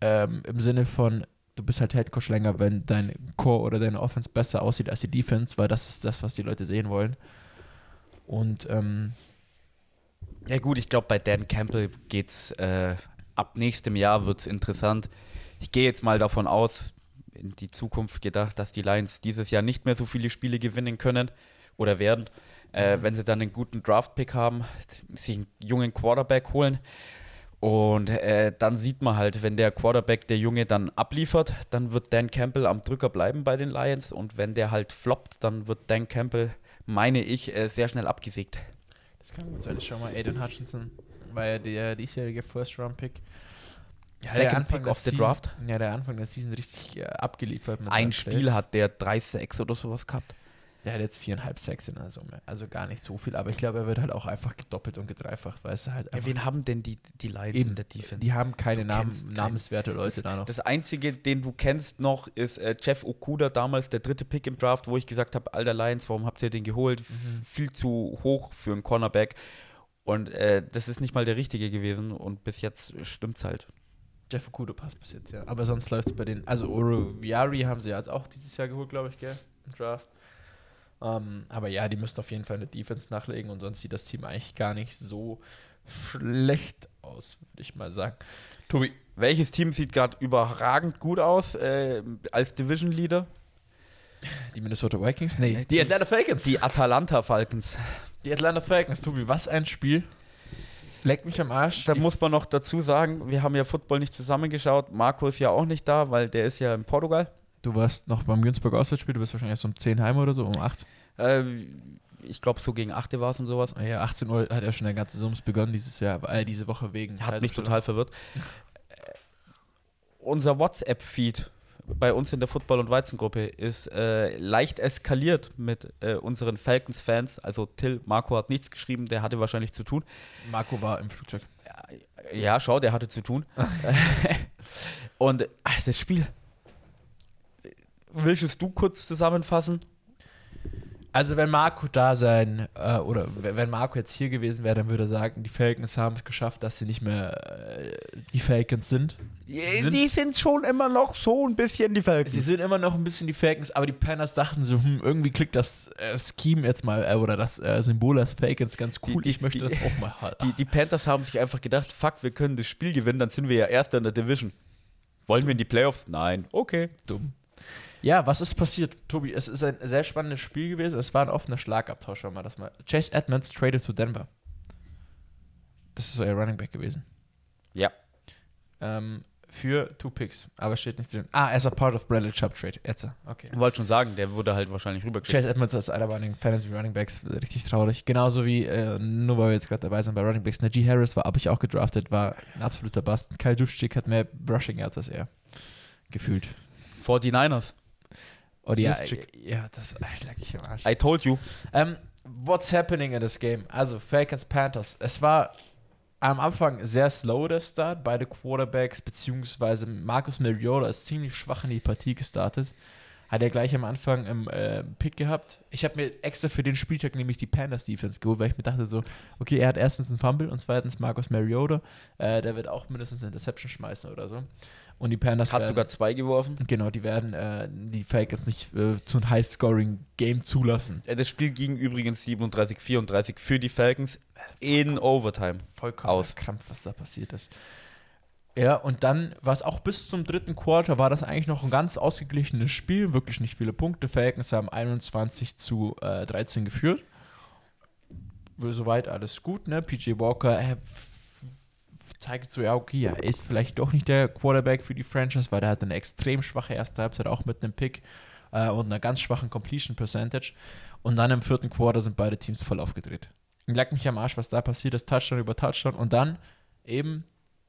B: ähm, im Sinne von, du bist halt Headcoach länger, wenn dein Core oder deine Offense besser aussieht als die Defense, weil das ist das, was die Leute sehen wollen. Und ähm,
A: Ja gut, ich glaube, bei Dan Campbell geht's äh, ab nächstem Jahr wird's interessant. ich gehe jetzt mal davon aus, in die Zukunft gedacht, dass die Lions dieses Jahr nicht mehr so viele Spiele gewinnen können oder werden, äh,
B: Mhm.
A: wenn sie dann einen guten Draft-Pick haben, sich einen jungen Quarterback holen. Und äh, dann sieht man halt, wenn der Quarterback, der Junge, dann abliefert, dann wird Dan Campbell am Drücker bleiben bei den Lions. Und wenn der halt floppt, dann wird Dan Campbell, meine ich, äh, sehr schnell abgesägt.
B: Das kann gut sein. Schau mal, Aiden Hutchinson war ja der diesjährige First-Round-Pick. Ja,
A: Second Pick
B: der
A: of the
B: Season-
A: draft.
B: Ja, der Anfang der Season richtig äh, abgeliefert.
A: Ein Spiel
B: Plays.
A: hat der 3-6 oder sowas gehabt.
B: Der hat jetzt viereinhalb Sacks in der Summe. Also gar nicht so viel. Aber ich glaube, er wird halt auch einfach gedoppelt und gedreifacht, weil es halt
A: Ja, wen haben denn die, die Lions
B: Eben,
A: in der Defense?
B: Die haben keine Namen, namenswerte Leute da noch.
A: Das Einzige, den du kennst noch, ist äh, Jeff Okuda, damals der dritte Pick im Draft, wo ich gesagt habe, alter Lions, warum habt ihr den geholt?
B: Mhm.
A: Viel zu hoch für einen Cornerback. Und äh, das ist nicht mal der richtige gewesen und bis jetzt stimmt's halt.
B: Jeff Okudo passt bis jetzt, ja. Aber sonst läuft es bei den. Also Oro Viari haben sie jetzt auch dieses Jahr geholt, glaube ich, gell? Im Draft. Ähm, aber ja, die müssten auf jeden Fall eine Defense nachlegen und sonst sieht das Team eigentlich gar nicht so schlecht aus, würde ich mal sagen. Tobi,
A: Welches Team sieht gerade überragend gut aus äh, als Division Leader?
B: die Minnesota Vikings? Nee,
A: die-
B: die Atlanta Falcons.
A: Die Atalanta Falcons.
B: Die Atlanta Falcons, Tobi, was ein Spiel. Leck mich am Arsch.
A: Da
B: Die-
A: muss man noch dazu sagen, wir haben ja Football nicht zusammengeschaut. Marco ist ja auch nicht da, weil der ist ja in Portugal.
B: du warst noch beim Günzburg Auswärtsspiel, du bist wahrscheinlich erst um 10 heim oder so, um 8.
A: Äh, ich glaube, so gegen 8 war es und sowas.
B: Ja, 18 Uhr hat ja schon der ganze Sums begonnen dieses Jahr, äh, diese Woche wegen.
A: Hat mich total verwirrt. [laughs] Äh, unser WhatsApp-Feed bei uns in der Football- und Weizengruppe ist äh, leicht eskaliert mit äh, unseren Falcons-Fans. Also Till, Marco hat nichts geschrieben, der hatte wahrscheinlich zu tun.
B: Marco war im Flugzeug.
A: Ja, schau, der hatte zu tun. [laughs] und ach, das Spiel. Willst es du kurz zusammenfassen?
B: Also wenn Marco da sein, äh, oder wenn Marco jetzt hier gewesen wäre, dann würde er sagen, die Falcons haben es geschafft, dass sie nicht mehr äh, die Falcons sind. Sind-
A: die sind schon immer noch so ein bisschen die Falcons.
B: Sie sind immer noch ein bisschen die Falcons, aber die Panthers dachten so, hm, irgendwie klickt das äh, Scheme jetzt mal, äh, oder das äh, Symbol als Falcons ganz
A: Die-
B: cool.
A: die-
B: ich möchte
A: die-
B: das auch mal haben.
A: Die, die Panthers haben sich einfach gedacht, fuck, wir können das Spiel gewinnen, dann sind wir ja Erster in der Division. Wollen wir in die Playoffs? Nein. Okay.
B: dumm. Ja, was ist passiert, Tobi? Es ist ein sehr spannendes Spiel gewesen. Es war ein offener Schlagabtausch, schauen wir das mal. Chase Edmonds traded to Denver. Das ist so euer Running Back gewesen.
A: Ja.
B: Ähm, für two Picks, aber steht nicht drin. Ah, as a part of Bradley Chubb Trade. Jetzt, okay.
A: Ich wollte schon sagen, der wurde halt wahrscheinlich rübergeschickt.
B: Chase Edmonds ist einer bei den Fantasy Running Backs richtig traurig. Genauso wie, äh, nur weil wir jetzt gerade dabei sind bei Running Backs, Najee Harris war, habe ich auch gedraftet, war ein absoluter Bust. Kyle Juszczyk hat mehr Rushing Yards als er. Gefühlt.
A: 49ers.
B: Oder ja,
A: Juszczyk.
B: ja, das ach, lag ich im Arsch.
A: I told you.
B: Ähm, what's happening in this game? Also, Falcons Panthers. Es war am Anfang sehr slow der Start. Beide Quarterbacks, beziehungsweise Marcus Mariota ist ziemlich schwach in die Partie gestartet. Hat er gleich am Anfang im äh, Pick gehabt. Ich habe mir extra für den Spieltag nämlich die Panthers Defense geholt, weil ich mir dachte so, okay, er hat erstens einen Fumble und zweitens Marcus Mariota. Äh, der wird auch mindestens eine Interception schmeißen oder so. Und die Panthers
A: Hat
B: werden-
A: sogar zwei geworfen.
B: Genau, die werden äh, die Falcons nicht äh, zu einem High-Scoring-Game zulassen.
A: Das Spiel ging übrigens 37-34 für die Falcons in Overtime.
B: Vollkommen
A: Aus.
B: Krampf, was da passiert ist. Ja, und dann war es auch bis zum dritten Quarter, war das eigentlich noch ein ganz ausgeglichenes Spiel, wirklich nicht viele Punkte. Falcons haben 21 zu äh, 13 geführt. Soweit alles gut, ne? PJ Walker äh, zeigt so, ja, okay, er ist vielleicht doch nicht der Quarterback für die Franchise, weil er hat eine extrem schwache erste Halbzeit, auch mit einem Pick äh, und einer ganz schwachen Completion Percentage. Und dann im vierten Quarter sind beide Teams voll aufgedreht. Leck mich am Arsch, was da passiert ist, Touchdown über Touchdown. Und dann eben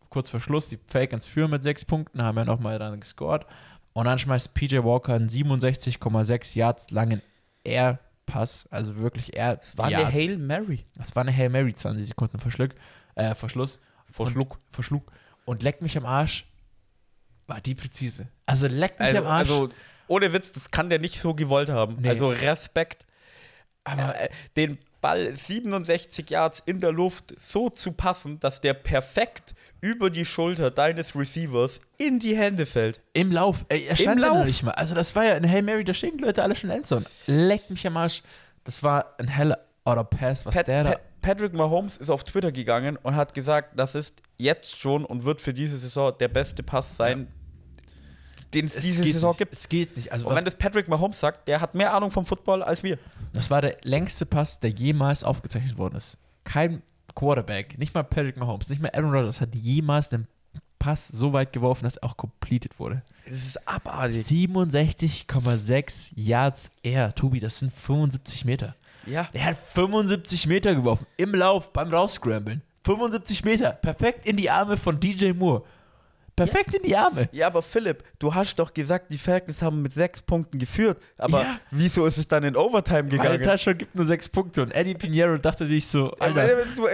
B: kurz vor Schluss, die Falcons führen mit sechs Punkten, haben ja nochmal dann gescored. Und dann schmeißt PJ Walker einen 67,6 Yards langen Air-Pass, also wirklich Air.
A: War eine. Hail Mary.
B: Das war eine Hail Mary, 20 Sekunden Verschluck, äh, Verschluss.
A: Verschluck.
B: Und, verschlug. Und leck mich am Arsch, war die präzise. Also leck mich
A: Also,
B: am Arsch.
A: also, ohne Witz, das kann der nicht so gewollt haben.
B: Nee.
A: Also Respekt.
B: aber
A: äh, den Ball 67 Yards in der Luft so zu passen, dass der perfekt über die Schulter deines Receivers in die Hände fällt.
B: Im Lauf. Ey, er stand da
A: Lauf.
B: noch nicht mal. Also das war ja eine Hail Mary, da stehen die Leute alle schon in Endzone. Leck mich am Arsch. Das war ein heller Outer Pass, was
A: Pat,
B: der da...
A: Pat, Patrick Mahomes ist auf Twitter gegangen und hat gesagt, das ist jetzt schon und wird für diese Saison der beste Pass sein, den es
B: Es
A: diese Saison
B: nicht.
A: gibt.
B: Es geht nicht. Also
A: Und wenn das Patrick Mahomes sagt, der hat mehr Ahnung vom Football als wir.
B: das war der längste Pass, der jemals aufgezeichnet worden ist. Kein Quarterback, nicht mal Patrick Mahomes, nicht mal Aaron Rodgers hat jemals den Pass so weit geworfen, dass er auch completed wurde.
A: Das ist abartig.
B: 67,6 Yards Air. Tobi, das sind 75 Meter.
A: Ja.
B: Er hat 75 Meter geworfen im Lauf beim Rausscramblen. 75 Meter. Perfekt in die Arme von DJ Moore. Perfekt in die Arme.
A: Ja, aber Philipp, du hast doch gesagt, die Falcons haben mit sechs Punkten geführt. Aber
B: Ja.
A: wieso ist es dann in Overtime gegangen?
B: der Touchdown gibt nur 6 Punkte. Und Eddie Pinheiro dachte sich so, Alter.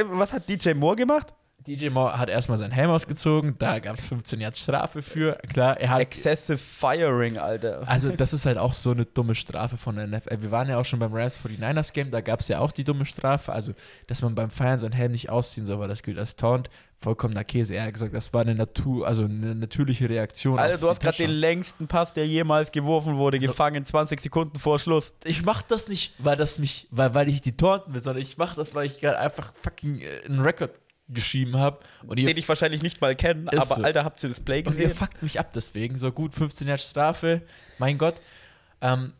A: Was hat DJ Moore gemacht?
B: DJ Moore hat erstmal seinen Helm ausgezogen. Da gab es 15 Yards Strafe für. Klar, er hat
A: Excessive Firing, Alter.
B: Also, das [laughs] ist halt auch so eine dumme Strafe von der NFL. Wir waren ja auch schon beim Rams 49ers Game, da gab es ja auch die dumme Strafe. Also, dass man beim Feiern seinen Helm nicht ausziehen soll, weil das gilt als Taunt. Vollkommener Käse. Er hat gesagt, das war eine Natur, also eine natürliche Reaktion.
A: Alter, du hast gerade den längsten Pass, der jemals geworfen wurde, gefangen, 20 Sekunden vor Schluss.
B: Ich mach das nicht, weil das mich, weil, weil ich die taunten will, sondern ich mach das, weil ich gerade einfach fucking äh, einen Rekord geschrieben habe. Und ihr
A: Den ich wahrscheinlich nicht mal kenne, aber
B: so.
A: Alter, habt ihr das Play
B: Und ihr
A: gesehen?
B: fuckt mich ab deswegen. So gut, 15 Jahre Strafe. Mein Gott. Ähm,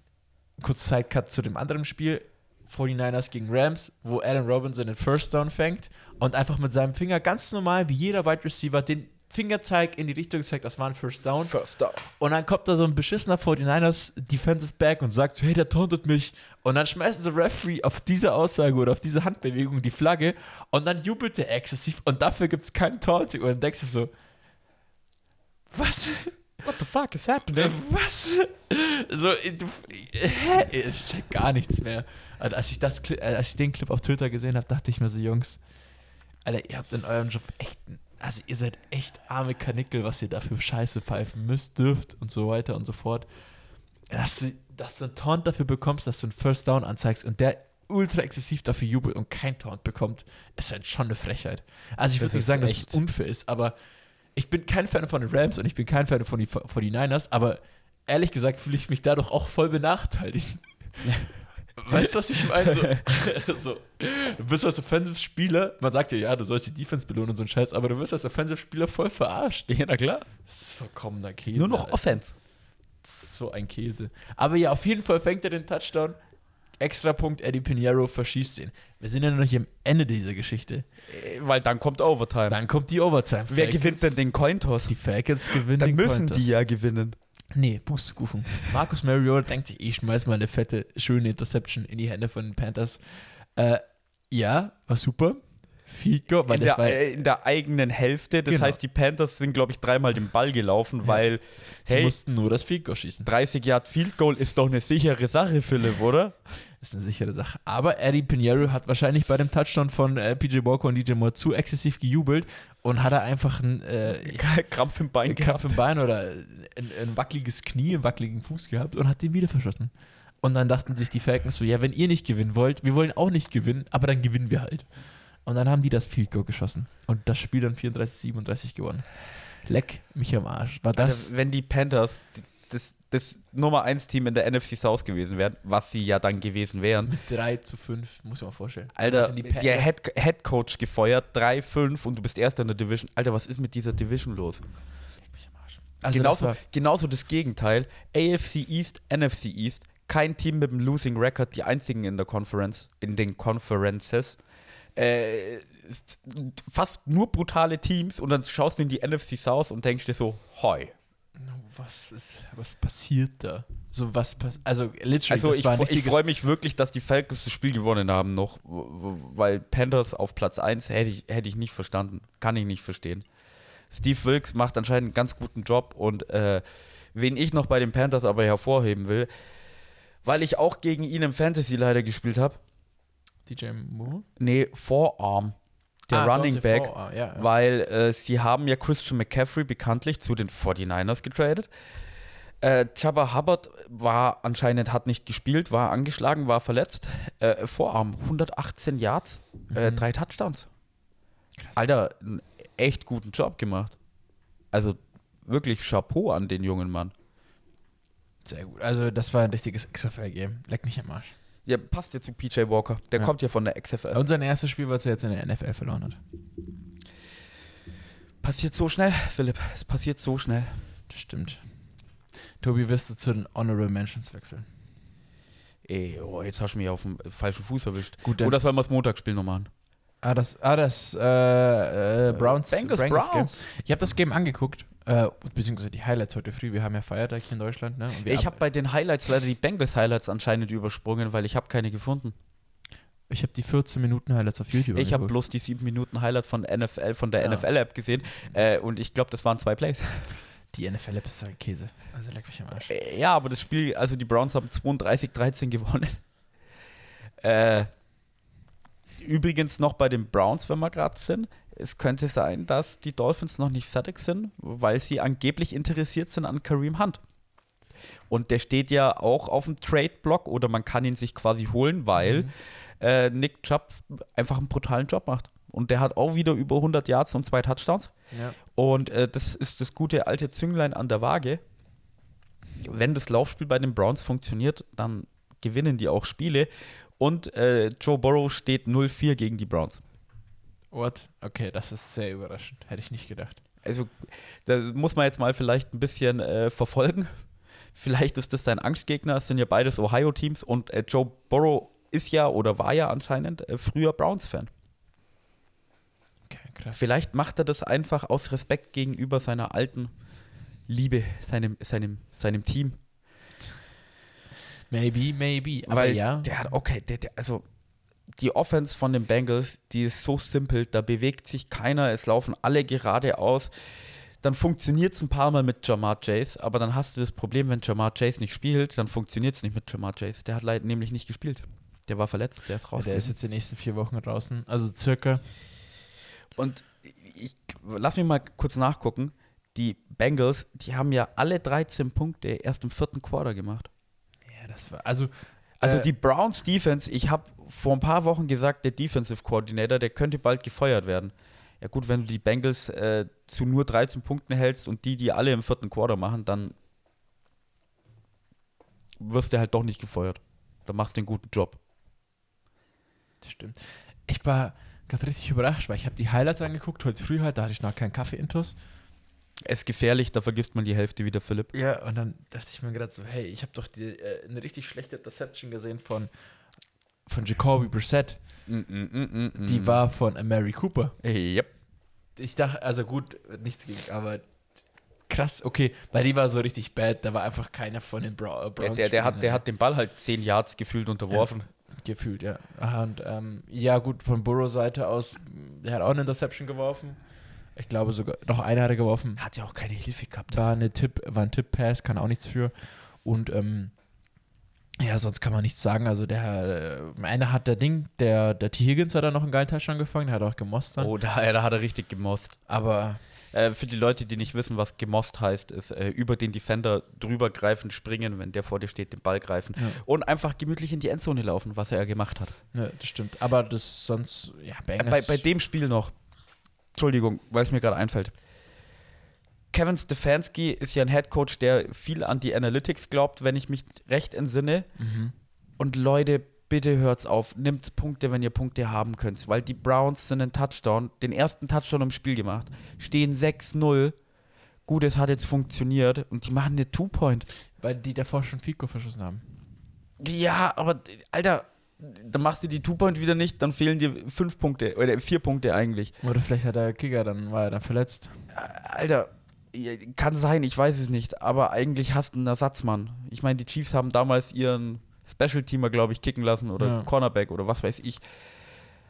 B: kurz Sidecut zu dem anderen Spiel. 49ers gegen Rams, wo Allen Robinson den First Down fängt und einfach mit seinem Finger ganz normal, wie jeder Wide Receiver, den Fingerzeig in die Richtung zeigt, das war ein First Down.
A: First down.
B: Und dann kommt da so ein beschissener 49ers Defensive Back und sagt so, hey, der tauntet mich. Und dann schmeißen sie Referee auf diese Aussage oder auf diese Handbewegung die Flagge und dann jubelt der exzessiv und dafür gibt es keinen Taunting. Und dann denkst du so, was?
A: What the fuck is happening? [laughs]
B: Was? So, du, hä? Ich check gar nichts mehr. Alter, als ich, das, äh, als ich den Clip auf Twitter gesehen habe, dachte ich mir so, Jungs, Alter, ihr habt in eurem Job echt, also ihr seid echt arme Kanickel, was ihr dafür Scheiße pfeifen müsst, dürft und so weiter und so fort. Dass du, dass du einen Taunt dafür bekommst, dass du einen First Down anzeigst und der ultra exzessiv dafür jubelt und kein Taunt bekommt, ist halt schon eine Frechheit. Also ich würde nicht sagen, dass es unfair ist, aber ich bin kein Fan von den Rams und ich bin kein Fan von den 49ers, aber ehrlich gesagt fühle ich mich dadurch auch voll benachteiligt. [laughs] Weißt du, was ich meine? So, [laughs] so, du bist als Offensive-Spieler, man sagt ja, ja, du sollst die Defense belohnen und so ein Scheiß, aber du wirst als Offensive-Spieler voll verarscht. [laughs]
A: Ja, na klar.
B: So kommender Käse.
A: Nur noch
B: Alter.
A: Offense.
B: So ein Käse. Aber ja, auf jeden Fall fängt er den Touchdown. Extra Punkt, Eddie Pinheiro verschießt ihn. Wir sind ja noch nicht am Ende dieser Geschichte.
A: Äh, Weil dann kommt Overtime.
B: Dann kommt die Overtime.
A: Wer
B: Falcons-
A: gewinnt denn den Cointoss?
B: Die Falcons gewinnen
A: Dann
B: den
A: müssen
B: Cointoss.
A: die ja gewinnen.
B: Nee, Pustekuchen. Markus Mariota denkt sich, ich schmeiß mal eine fette, schöne Interception in die Hände von den Panthers. Äh, ja, war super. Field Goal, weil
A: In der, äh, in der eigenen Hälfte. Das
B: Genau.
A: heißt, die Panthers sind, glaube ich, dreimal den Ball gelaufen,
B: Ja.
A: weil,
B: sie
A: hey,
B: mussten nur das Field Goal schießen.
A: 30 Yard Field Goal ist doch eine sichere Sache, Philipp, oder?
B: Ist eine sichere Sache. Aber Eddie Pinheiro hat wahrscheinlich bei dem Touchdown von äh, PJ Walker und DJ Moore zu exzessiv gejubelt und hat er einfach einen äh, [laughs]
A: Krampf im Bein
B: Kampf
A: gehabt.
B: im Bein oder ein, ein wackeliges Knie, einen wackeligen Fuß gehabt und hat den wieder verschossen. Und dann dachten sich die Falcons so, ja, wenn ihr nicht gewinnen wollt, wir wollen auch nicht gewinnen, aber dann gewinnen wir halt. Und dann haben die das Field Goal geschossen und das Spiel dann 34-37 gewonnen. Leck mich am Arsch. War das
A: Alter, wenn die Panthers das, das Nummer 1 Team in der NFC South gewesen wären, was sie ja dann gewesen wären,
B: mit 3 zu 5, muss man vorstellen.
A: Alter,
B: Also
A: der Head, Head Coach gefeuert, 3-5 und du bist Erster in der Division. Alter, was ist mit dieser Division los?
B: Also das
A: genauso,
B: war,
A: genauso das Gegenteil. AFC East, NFC East, kein Team mit einem Losing Record, die einzigen in der Conference, in den Conferences. Äh, fast nur brutale Teams und dann schaust du in die NFC South und denkst dir so, hoi.
B: was, ist, was passiert da? So was also literally,
A: Also ich, ich freue mich wirklich, dass die Falcons das Spiel gewonnen haben noch, weil Panthers auf Platz 1 hätte ich, hätte ich nicht verstanden. Kann ich nicht verstehen. Steve Wilkes macht anscheinend einen ganz guten Job und äh, wen ich noch bei den Panthers aber hervorheben will, weil ich auch gegen ihn im Fantasy leider gespielt habe,
B: DJ Moore?
A: nee, Forearm, der
B: Ah,
A: Running Back,
B: ja, ja.
A: weil äh, sie haben ja Christian McCaffrey bekanntlich zu den 49ers getradet. Äh, Chubba Hubbard war anscheinend, hat nicht gespielt, war angeschlagen, war verletzt. Äh, Vorarm, 118 Yards, äh,
B: Mhm.
A: drei Touchdowns.
B: Krass.
A: Alter, einen echt guten Job gemacht. Also wirklich Chapeau an den jungen Mann.
B: Sehr gut. Also, das war ein richtiges XFL-Game. Leck mich am Arsch.
A: Ja, passt ja zu PJ Walker. Der
B: Ja.
A: kommt ja von der XFL.
B: Und sein erstes Spiel, was er jetzt in der NFL verloren hat.
A: Passiert so schnell, Philipp. Es passiert so schnell.
B: Das stimmt. Tobi, wirst du zu den Honorable Mentions wechseln?
A: Ey, oh, jetzt hast du mich auf dem falschen Fuß erwischt.
B: Gut, dann.
A: Oder sollen wir das Montagsspiel noch machen?
B: Ah, das, ah, das äh, äh, Browns.
A: Bengals,
B: Game.
A: Browns.
B: Ich habe das Game angeguckt, äh, beziehungsweise die Highlights heute früh. Wir haben ja Feiertag hier in Deutschland, ne?
A: Ich
B: ab-
A: habe bei den Highlights leider die Bengals Highlights anscheinend übersprungen, weil ich habe keine gefunden.
B: ich habe die 14 Minuten Highlights auf YouTube.
A: Ich habe bloß die 7 Minuten Highlight von NFL, von der
B: Ah.
A: NFL-App gesehen äh, und ich glaube, das waren zwei Plays. [laughs]
B: die NFL-App ist so ein Käse. Also leck mich am Arsch.
A: Äh, Ja, aber das Spiel, also die Browns haben 32-13 gewonnen. [laughs] Äh, übrigens noch bei den Browns, wenn wir gerade sind. Es könnte sein, dass die Dolphins noch nicht fertig sind, weil sie angeblich interessiert sind an Kareem Hunt. Und der steht ja auch auf dem Trade-Block oder man kann ihn sich quasi holen, weil
B: Mhm.
A: äh, Nick Chubb einfach einen brutalen Job macht. Und der hat auch wieder über 100 Yards und zwei Touchdowns.
B: Ja.
A: Und äh, das ist das gute alte Zünglein an der Waage. Wenn das Laufspiel bei den Browns funktioniert, dann gewinnen die auch Spiele. Und äh, Joe Burrow steht 0-4 gegen die Browns.
B: What? Okay, das ist sehr überraschend. Hätte ich nicht gedacht.
A: Also, da muss man jetzt mal vielleicht ein bisschen äh, verfolgen. Vielleicht ist das sein Angstgegner. Es sind ja beides Ohio-Teams. Und äh, Joe Burrow ist ja oder war ja anscheinend äh, früher Browns-Fan.
B: Okay, krass.
A: Vielleicht macht er das einfach aus Respekt gegenüber seiner alten Liebe, seinem, seinem, seinem Team.
B: Maybe, maybe. Aber
A: Weil
B: ja.
A: der hat, okay, der, der, also die Offense von den Bengals, die ist so simpel, da bewegt sich keiner, es laufen alle geradeaus. Dann funktioniert es ein paar Mal mit Jamar Chase, aber dann hast du das Problem, wenn Jamar Chase nicht spielt, dann funktioniert es nicht mit Jamar Chase. Der hat leider nämlich nicht gespielt. Der war verletzt, der ist raus.
B: der ist jetzt die nächsten vier Wochen draußen. Also circa.
A: Und ich lass mich mal kurz nachgucken. Die Bengals, die haben ja alle 13 Punkte erst im vierten Quarter gemacht.
B: Ja, das war. Also.
A: Also
B: äh,
A: die Browns Defense, ich habe vor ein paar Wochen gesagt, der Defensive Coordinator, der könnte bald gefeuert werden. Ja gut, wenn du die Bengals äh, zu nur 13 Punkten hältst und die, die alle im vierten Quarter machen, dann wirst du halt doch nicht gefeuert. Dann machst du einen guten Job.
B: Das stimmt. Ich war gerade richtig überrascht, weil ich habe die Highlights angeguckt, heute früh halt, da hatte ich noch keinen Kaffee-Intus.
A: Es ist gefährlich, da vergisst man die Hälfte wieder, Philipp.
B: Ja, und dann dachte ich mir gerade so, hey, ich habe doch die, äh, eine richtig schlechte Interception gesehen von, von Jacoby Brissett.
A: Mm, mm, mm, mm,
B: Die
A: mm.
B: war von Mary Cooper.
A: Hey, yep.
B: Ich dachte, also gut, nichts gegen, aber krass, okay, weil die war so richtig bad, da war einfach keiner von den Bra
A: Der,
B: äh, Browns.
A: der, der, hat, der hat den Ball halt 10 Yards gefühlt unterworfen.
B: gefühlt, ja. Aha, Und ähm, ja, gut, von Burrow-Seite aus, der hat auch eine Interception geworfen. Ich glaube sogar, noch eine hat er geworfen.
A: Hat ja auch keine Hilfe gehabt.
B: War, eine Tipp, war ein Tipp-Pass, kann auch nichts für. Und ähm, ja, sonst kann man nichts sagen. Also der äh, einer hat der Ding, der, der T. Higgins hat da noch einen geilen Touchdown gefangen, der hat auch gemost dann.
A: Oh, da, da hat er richtig gemost.
B: Aber
A: Äh, für die Leute, die nicht wissen, was gemost heißt, ist äh, über den Defender drüber greifen, springen, wenn der vor dir steht, den Ball greifen
B: Ja.
A: und einfach gemütlich in die Endzone laufen, was er ja gemacht hat.
B: ja, das stimmt. Aber das sonst, ja, Bengals.
A: bei, bei dem Spiel noch, Entschuldigung, weil es mir gerade einfällt. Kevin Stefanski ist ja ein Headcoach, der viel an die Analytics glaubt, wenn ich mich recht entsinne.
B: Mhm.
A: Und Leute, bitte hört's auf. Nimmt Punkte, wenn ihr Punkte haben könnt. Weil die Browns sind einen Touchdown, den ersten Touchdown im Spiel gemacht. Stehen 6-0. Gut, es hat jetzt funktioniert. Und die machen eine Two-Point.
B: Weil die davor schon Fico verschossen haben.
A: Ja, aber, Alter, dann machst du die Two-Point wieder nicht, dann fehlen dir fünf Punkte. Oder vier Punkte eigentlich.
B: Oder vielleicht hat der Kicker, dann war er dann verletzt.
A: Alter, ja, kann sein, ich weiß es nicht. Aber eigentlich hast du einen Ersatzmann. Ich meine, die Chiefs haben damals ihren Special-Teamer, glaube ich, kicken lassen. Oder
B: Ja.
A: Cornerback oder was weiß ich.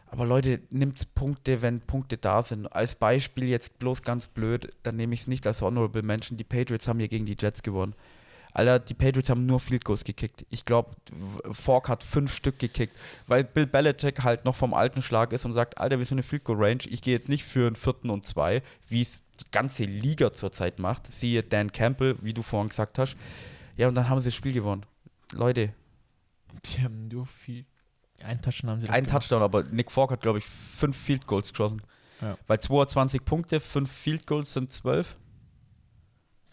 A: Aber Leute, nimmt Punkte, wenn Punkte da sind. Als Beispiel jetzt bloß ganz blöd, dann nehme ich es nicht als Honorable Mention. Die Patriots haben hier gegen die Jets gewonnen. Alter, die Patriots haben nur Field Goals gekickt. Ich glaube, Fork hat fünf Stück gekickt, weil Bill Belichick halt noch vom alten Schlag ist und sagt, Alter, wir sind eine Field Goal Range. Ich gehe jetzt nicht für einen vierten und zwei, wie es die ganze Liga zurzeit macht. Siehe Dan Campbell, wie du vorhin gesagt hast. Ja, und dann haben sie das Spiel gewonnen. Leute,
B: Die haben nur viel. Einen Touchdown haben sie
A: ein. Touchdown, aber Nick Fork hat, glaube ich, fünf Field Goals geschossen.
B: Ja.
A: Weil 22 Punkte, fünf Field Goals sind 12,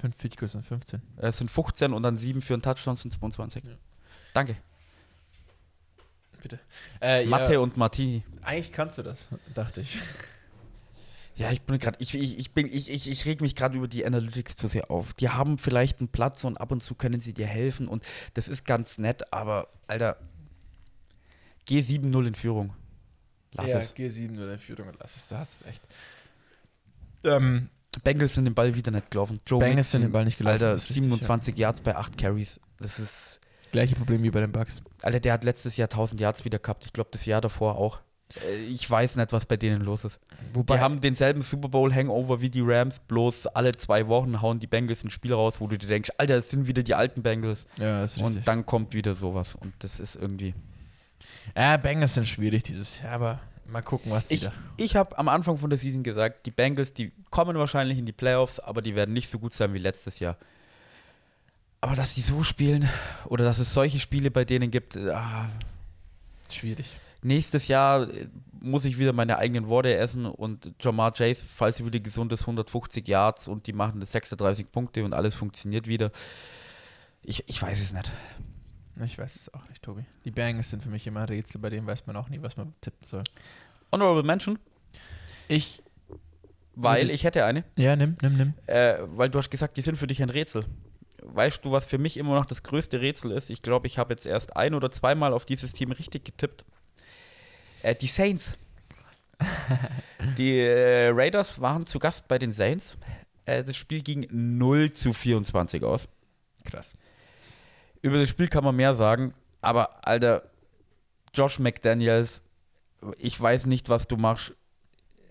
B: Fünf Field Goals und 15.
A: äh, sind 15 und dann sieben für einen Touchdown sind 22.
B: Ja.
A: Danke.
B: Bitte. Äh,
A: Mathe
B: ja,
A: und Martini.
B: eigentlich kannst du das, dachte ich.
A: Ja, ich bin gerade, ich, ich, ich bin, ich, ich, ich reg mich gerade über die Analytics zu sehr auf. Die haben vielleicht einen Platz und ab und zu können sie dir helfen und das ist ganz nett, aber Alter, geh 7-0 in Führung. Lass
B: ja,
A: es.
B: G7 oder in Führung und lass es, da hast du recht. Ähm,
A: Bengals sind den Ball wieder nicht gelaufen. Joe
B: Bengals sind den Ball nicht gelaufen,
A: Alter,
B: das ist richtig,
A: 27 Yards bei 8 Carries. Das ist,
B: gleiche Problem wie bei den Bucks.
A: Alter, der hat letztes Jahr 1000 Yards wieder gehabt. Ich glaube, das Jahr davor auch. Äh, Ich weiß nicht, was bei denen los ist.
B: Wobei,
A: Die haben denselben Super Bowl Hangover wie die Rams, bloß alle zwei Wochen hauen die Bengals ein Spiel raus, wo du dir denkst, Alter, das sind wieder die alten Bengals.
B: ja, das ist richtig.
A: Und dann kommt wieder sowas. Und das ist irgendwie.
B: ja, Bengals sind schwierig dieses Jahr, aber mal gucken, was die
A: Ich,
B: da.
A: ich habe am Anfang von der Season gesagt, die Bengals, die kommen wahrscheinlich in die Playoffs, aber die werden nicht so gut sein wie letztes Jahr. Aber dass die so spielen oder dass es solche Spiele bei denen gibt, ah,
B: Schwierig.
A: nächstes Jahr äh, muss ich wieder meine eigenen Worte essen und Jamar Chase, falls sie wieder gesund ist, 150 Yards und die machen 36 Punkte und alles funktioniert wieder. Ich, ich weiß es nicht.
B: Ich weiß es auch nicht, Tobi. Die Bengals sind für mich immer ein Rätsel, bei denen weiß man auch nie, was man tippen soll.
A: Honorable Mention,
B: Ich.
A: weil ich hätte eine,
B: Ja, nimm, nimm, nimm.
A: äh, weil du hast gesagt, die sind für dich ein Rätsel. Weißt du, was für mich immer noch das größte Rätsel ist? Ich glaube, ich habe jetzt erst ein oder zweimal auf dieses Team richtig getippt. Äh, die Saints. [laughs] die äh, Raiders waren zu Gast bei den Saints. Äh, das Spiel ging 0 zu 24 aus.
B: Krass.
A: Über das Spiel kann man mehr sagen, aber Alter, Josh McDaniels, ich weiß nicht, was du machst.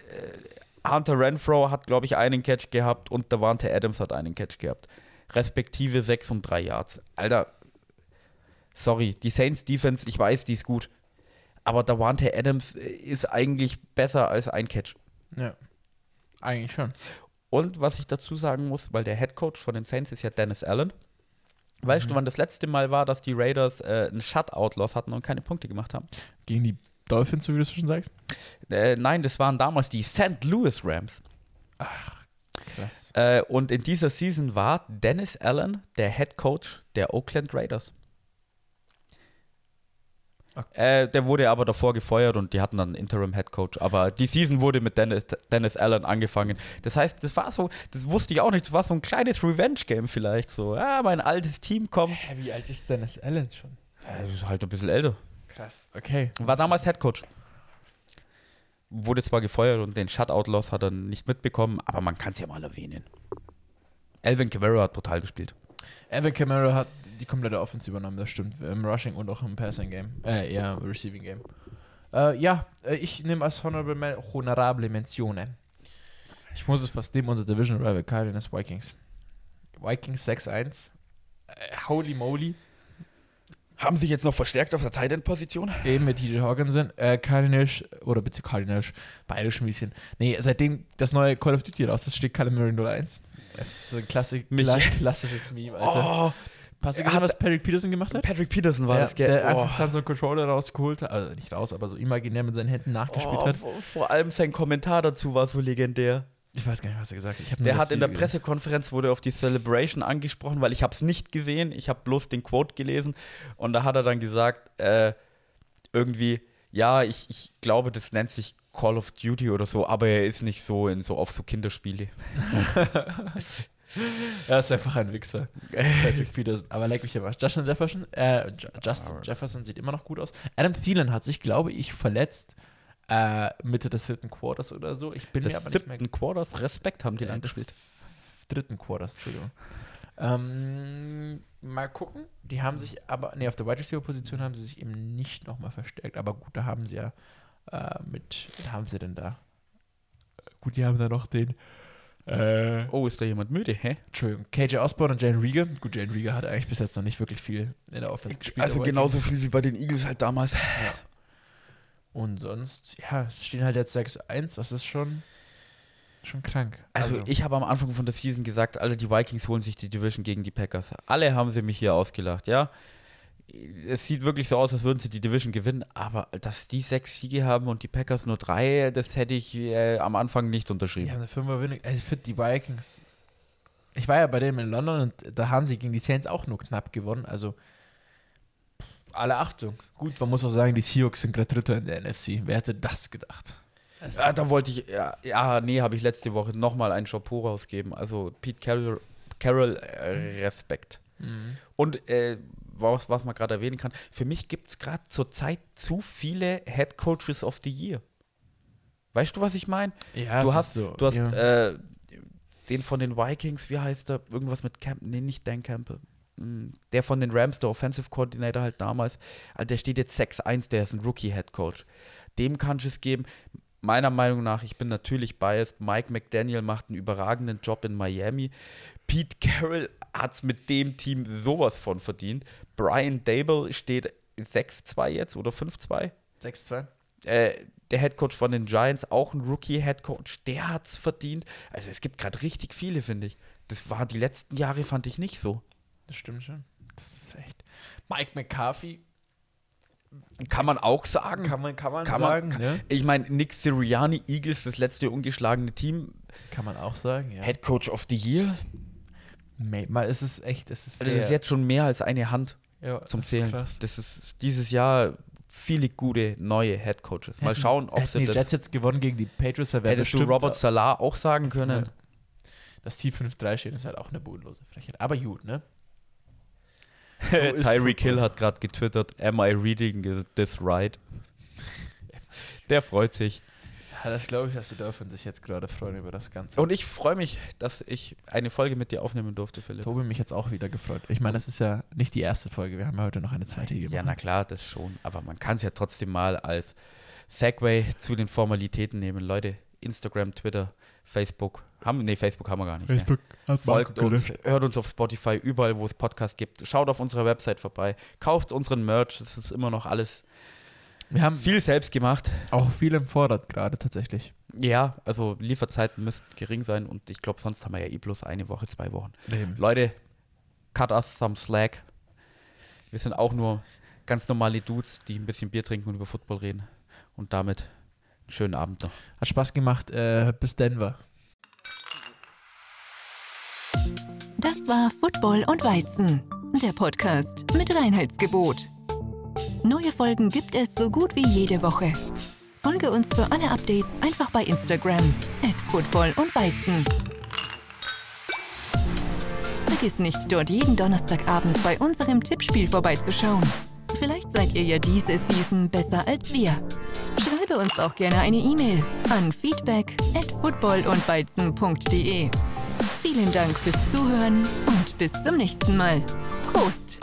A: Äh, Hunter Renfro hat, glaube ich, einen Catch gehabt und Davante Adams hat einen Catch gehabt. Respektive 6 und 3 Yards. Alter, sorry, die Saints Defense, ich weiß, die ist gut. Aber Davante Adams ist eigentlich besser als ein Catch.
B: Ja. Eigentlich schon.
A: Und was ich dazu sagen muss, weil der Head Coach von den Saints ist ja Dennis Allen. Weißt du, wann das letzte Mal war, dass die Raiders äh, einen Shutout-Loss hatten und keine Punkte gemacht haben?
B: Gegen die Dolphins, so wie du es schon sagst?
A: Äh, nein, das waren damals die St. Louis Rams.
B: Krass.
A: Äh, und in dieser Season war Dennis Allen der Head Coach der Oakland Raiders. Äh, der wurde aber davor gefeuert und die hatten dann einen Interim Head Coach. Aber die Season wurde mit Dennis, Dennis Allen angefangen. Das heißt, das war so, das wusste ich auch nicht, das war so ein kleines Revenge-Game vielleicht. So, ja, mein altes Team kommt.
B: Hä, wie alt ist Dennis Allen schon?
A: Äh, ist halt ein bisschen älter.
B: Krass. Okay.
A: War damals Head Coach. Wurde zwar gefeuert und den Shutout-Loss hat er nicht mitbekommen, aber man kann es ja mal erwähnen. Alvin Kamara hat brutal gespielt.
B: Evan Kamara hat die komplette Offense übernommen, das stimmt. Im Rushing und auch im Passing Game. Äh, eher im Receiving Game. Äh, ja, äh, ich nehme als honorable, Men honorable Mentionen. Ich muss es fast nehmen, unser Division Rival Cardinals Vikings. Vikings 6-1. Äh, holy moly.
A: Haben sich jetzt noch verstärkt auf der Tight End Position?
B: Eben mit TJ Hawkinson. Äh, Cardinals, oder bitte Cardinals, beide schon ein bisschen. Nee, seitdem das neue Call of Duty raus ist, steht Calamari 01. Es ist ein Klassik, kla klassisches Meme, Alter.
A: Oh,
B: Hast du gesehen, was Patrick Peterson gemacht hat?
A: Patrick Peterson war
B: Ja,
A: das, gell?
B: Der
A: Oh.
B: einfach dann so einen Controller rausgeholt hat, also nicht raus, aber so imaginär mit seinen Händen nachgespielt
A: Oh,
B: hat.
A: vor, vor allem sein Kommentar dazu war so legendär.
B: Ich weiß gar nicht, was er gesagt hat.
A: Der hat in der
B: gesehen.
A: Pressekonferenz wurde auf die Celebration angesprochen, weil ich habe es nicht gesehen. Ich habe bloß den Quote gelesen und da hat er dann gesagt, äh, irgendwie, ja, ich, ich glaube, das nennt sich Call of Duty oder so, aber er ist nicht so in so auf so Kinderspiele. [laughs]
B: Er ist einfach ein Wichser. Patrick [laughs] Peterson. Aber leck mich aber. Justin Jefferson, äh, Ju- Justin. Jefferson sieht immer noch gut aus. Adam Thielen hat sich, glaube ich, verletzt. Äh, Mitte des dritten Quarters oder so. Ich bin mir
A: Des
B: aber nicht mehr
A: siebten Quarters, Respekt haben die
B: des
A: gespielt.
B: dritten Quarters, Entschuldigung. Ähm, mal gucken. Die haben sich aber, nee, auf der Wide Receiver Position haben sie sich eben nicht nochmal verstärkt. Aber gut, da haben sie ja äh, mit, haben sie denn da? Gut, die haben da noch den, äh,
A: Oh, ist da jemand müde, hä?
B: Entschuldigung, KJ Osborne und Jane Rieger. Gut, Jane Rieger hat eigentlich bis jetzt noch nicht wirklich viel in der Offense gespielt.
A: Also genauso viel wie bei den Eagles halt damals.
B: Ja. Und sonst, ja, es stehen halt jetzt 6-1. Das ist schon, schon krank.
A: Also, ich habe am Anfang von der Season gesagt, alle die Vikings holen sich die Division gegen die Packers. Alle haben sie mich hier ausgelacht, ja. Es sieht wirklich so aus, als würden sie die Division gewinnen, aber dass die sechs Siege haben und die Packers nur drei, das hätte ich äh, am Anfang nicht unterschrieben.
B: haben eine Fünferwinning. Also finde die Vikings. Ich war ja bei denen in London und da haben sie gegen die Saints auch nur knapp gewonnen. Also alle Achtung. Gut, man muss auch sagen, die Seahawks sind gerade Dritter in der NFC. Wer hätte das gedacht?
A: Ja, da wollte ich, ja, ja nee, habe ich letzte Woche nochmal einen Chapeau rausgeben. Also Pete Carroll, Carroll äh, Respekt.
B: Mhm.
A: Und äh, was, was man gerade erwähnen kann, für mich gibt es gerade zurzeit zu viele Head Coaches of the Year. Weißt du, was ich meine?
B: Ja,
A: du hast,
B: ist so.
A: du hast
B: ja.
A: äh, den von den Vikings, wie heißt der? Irgendwas mit Campbell, nee, nicht Dan Campbell. Mm, Der von den Rams, der Offensive Coordinator halt damals, also der steht jetzt 6-1, der ist ein Rookie-Head Coach. Dem kannst du es geben. Meiner Meinung nach, ich bin natürlich biased, Mike McDaniel macht einen überragenden Job in Miami. Pete Carroll hat es mit dem Team sowas von verdient. Brian Dable steht 6-2 jetzt oder 5-2
B: 6-2.
A: äh, der Headcoach von den Giants, auch ein Rookie-Headcoach, der hat es verdient. Also es gibt gerade richtig viele, finde ich. Das war die letzten Jahre, fand ich nicht so.
B: Das stimmt schon. Das ist echt. Mike McCarthy
A: Kann man auch sagen.
B: kann man, kann man
A: Kann man-
B: sagen.
A: kann-
B: ne?
A: Ich meine, Nick Sirianni, Eagles, das letzte ungeschlagene Team,
B: Kann man auch sagen, ja.
A: Headcoach of the Year.
B: Mal ist es echt, es ist
A: Also das ist jetzt schon mehr als eine Hand
B: ja,
A: zum
B: das ist
A: Zählen.
B: krass.
A: Das ist dieses Jahr viele gute neue Headcoaches. Mal
B: Hätten-
A: schauen, ob
B: hätten
A: sie
B: die
A: das.
B: Jets jetzt gewonnen gegen die Patriots, wäre
A: Hättest du Robert Salah auch sagen können?
B: Ja. Das Team 5-3 steht, ist halt auch eine bodenlose Frechheit. Aber gut, ne? So [laughs]
A: Tyreek. Hill hat gerade getwittert, am I reading this right? [laughs] Der freut sich.
B: Ja, das glaube ich, dass die dürfen sich jetzt gerade freuen über das Ganze.
A: Und ich freue mich, dass ich eine Folge mit dir aufnehmen durfte, Philipp.
B: Tobi mich jetzt auch wieder gefreut. Ich meine, das ist ja nicht die erste Folge. Wir haben ja heute noch eine zweite gemacht.
A: Ja, na klar, das schon. Aber man kann es ja trotzdem mal als Segway zu den Formalitäten nehmen. Leute, Instagram, Twitter, Facebook. Haben, nee, Facebook haben wir gar nicht. ne?
B: hat
A: Folgt uns, hört uns auf Spotify, überall, wo es Podcasts gibt. Schaut auf unserer Website vorbei. Kauft unseren Merch. Das ist immer noch alles
B: Wir haben
A: viel selbst gemacht.
B: auch viel im Vorrat gerade tatsächlich.
A: Ja, also Lieferzeiten müssten gering sein und ich glaube, sonst haben wir ja eh bloß eine Woche, zwei Wochen. Leute, cut us some slack. Wir sind auch nur ganz normale Dudes, die ein bisschen Bier trinken und über Football reden. Und damit schönen Abend noch.
B: Hat Spaß gemacht. Äh, bis Denver.
C: Das war Football und Weizen, der Podcast mit Reinheitsgebot. Neue Folgen gibt es so gut wie jede Woche. Folge uns für alle Updates einfach bei Instagram at Football und Weizen. Vergiss nicht, dort jeden Donnerstagabend bei unserem Tippspiel vorbeizuschauen. Vielleicht seid ihr ja diese Season besser als wir. Schreibe uns auch gerne eine E-Mail an feedback at footballundweizen.de. Vielen Dank fürs Zuhören und bis zum nächsten Mal. Prost!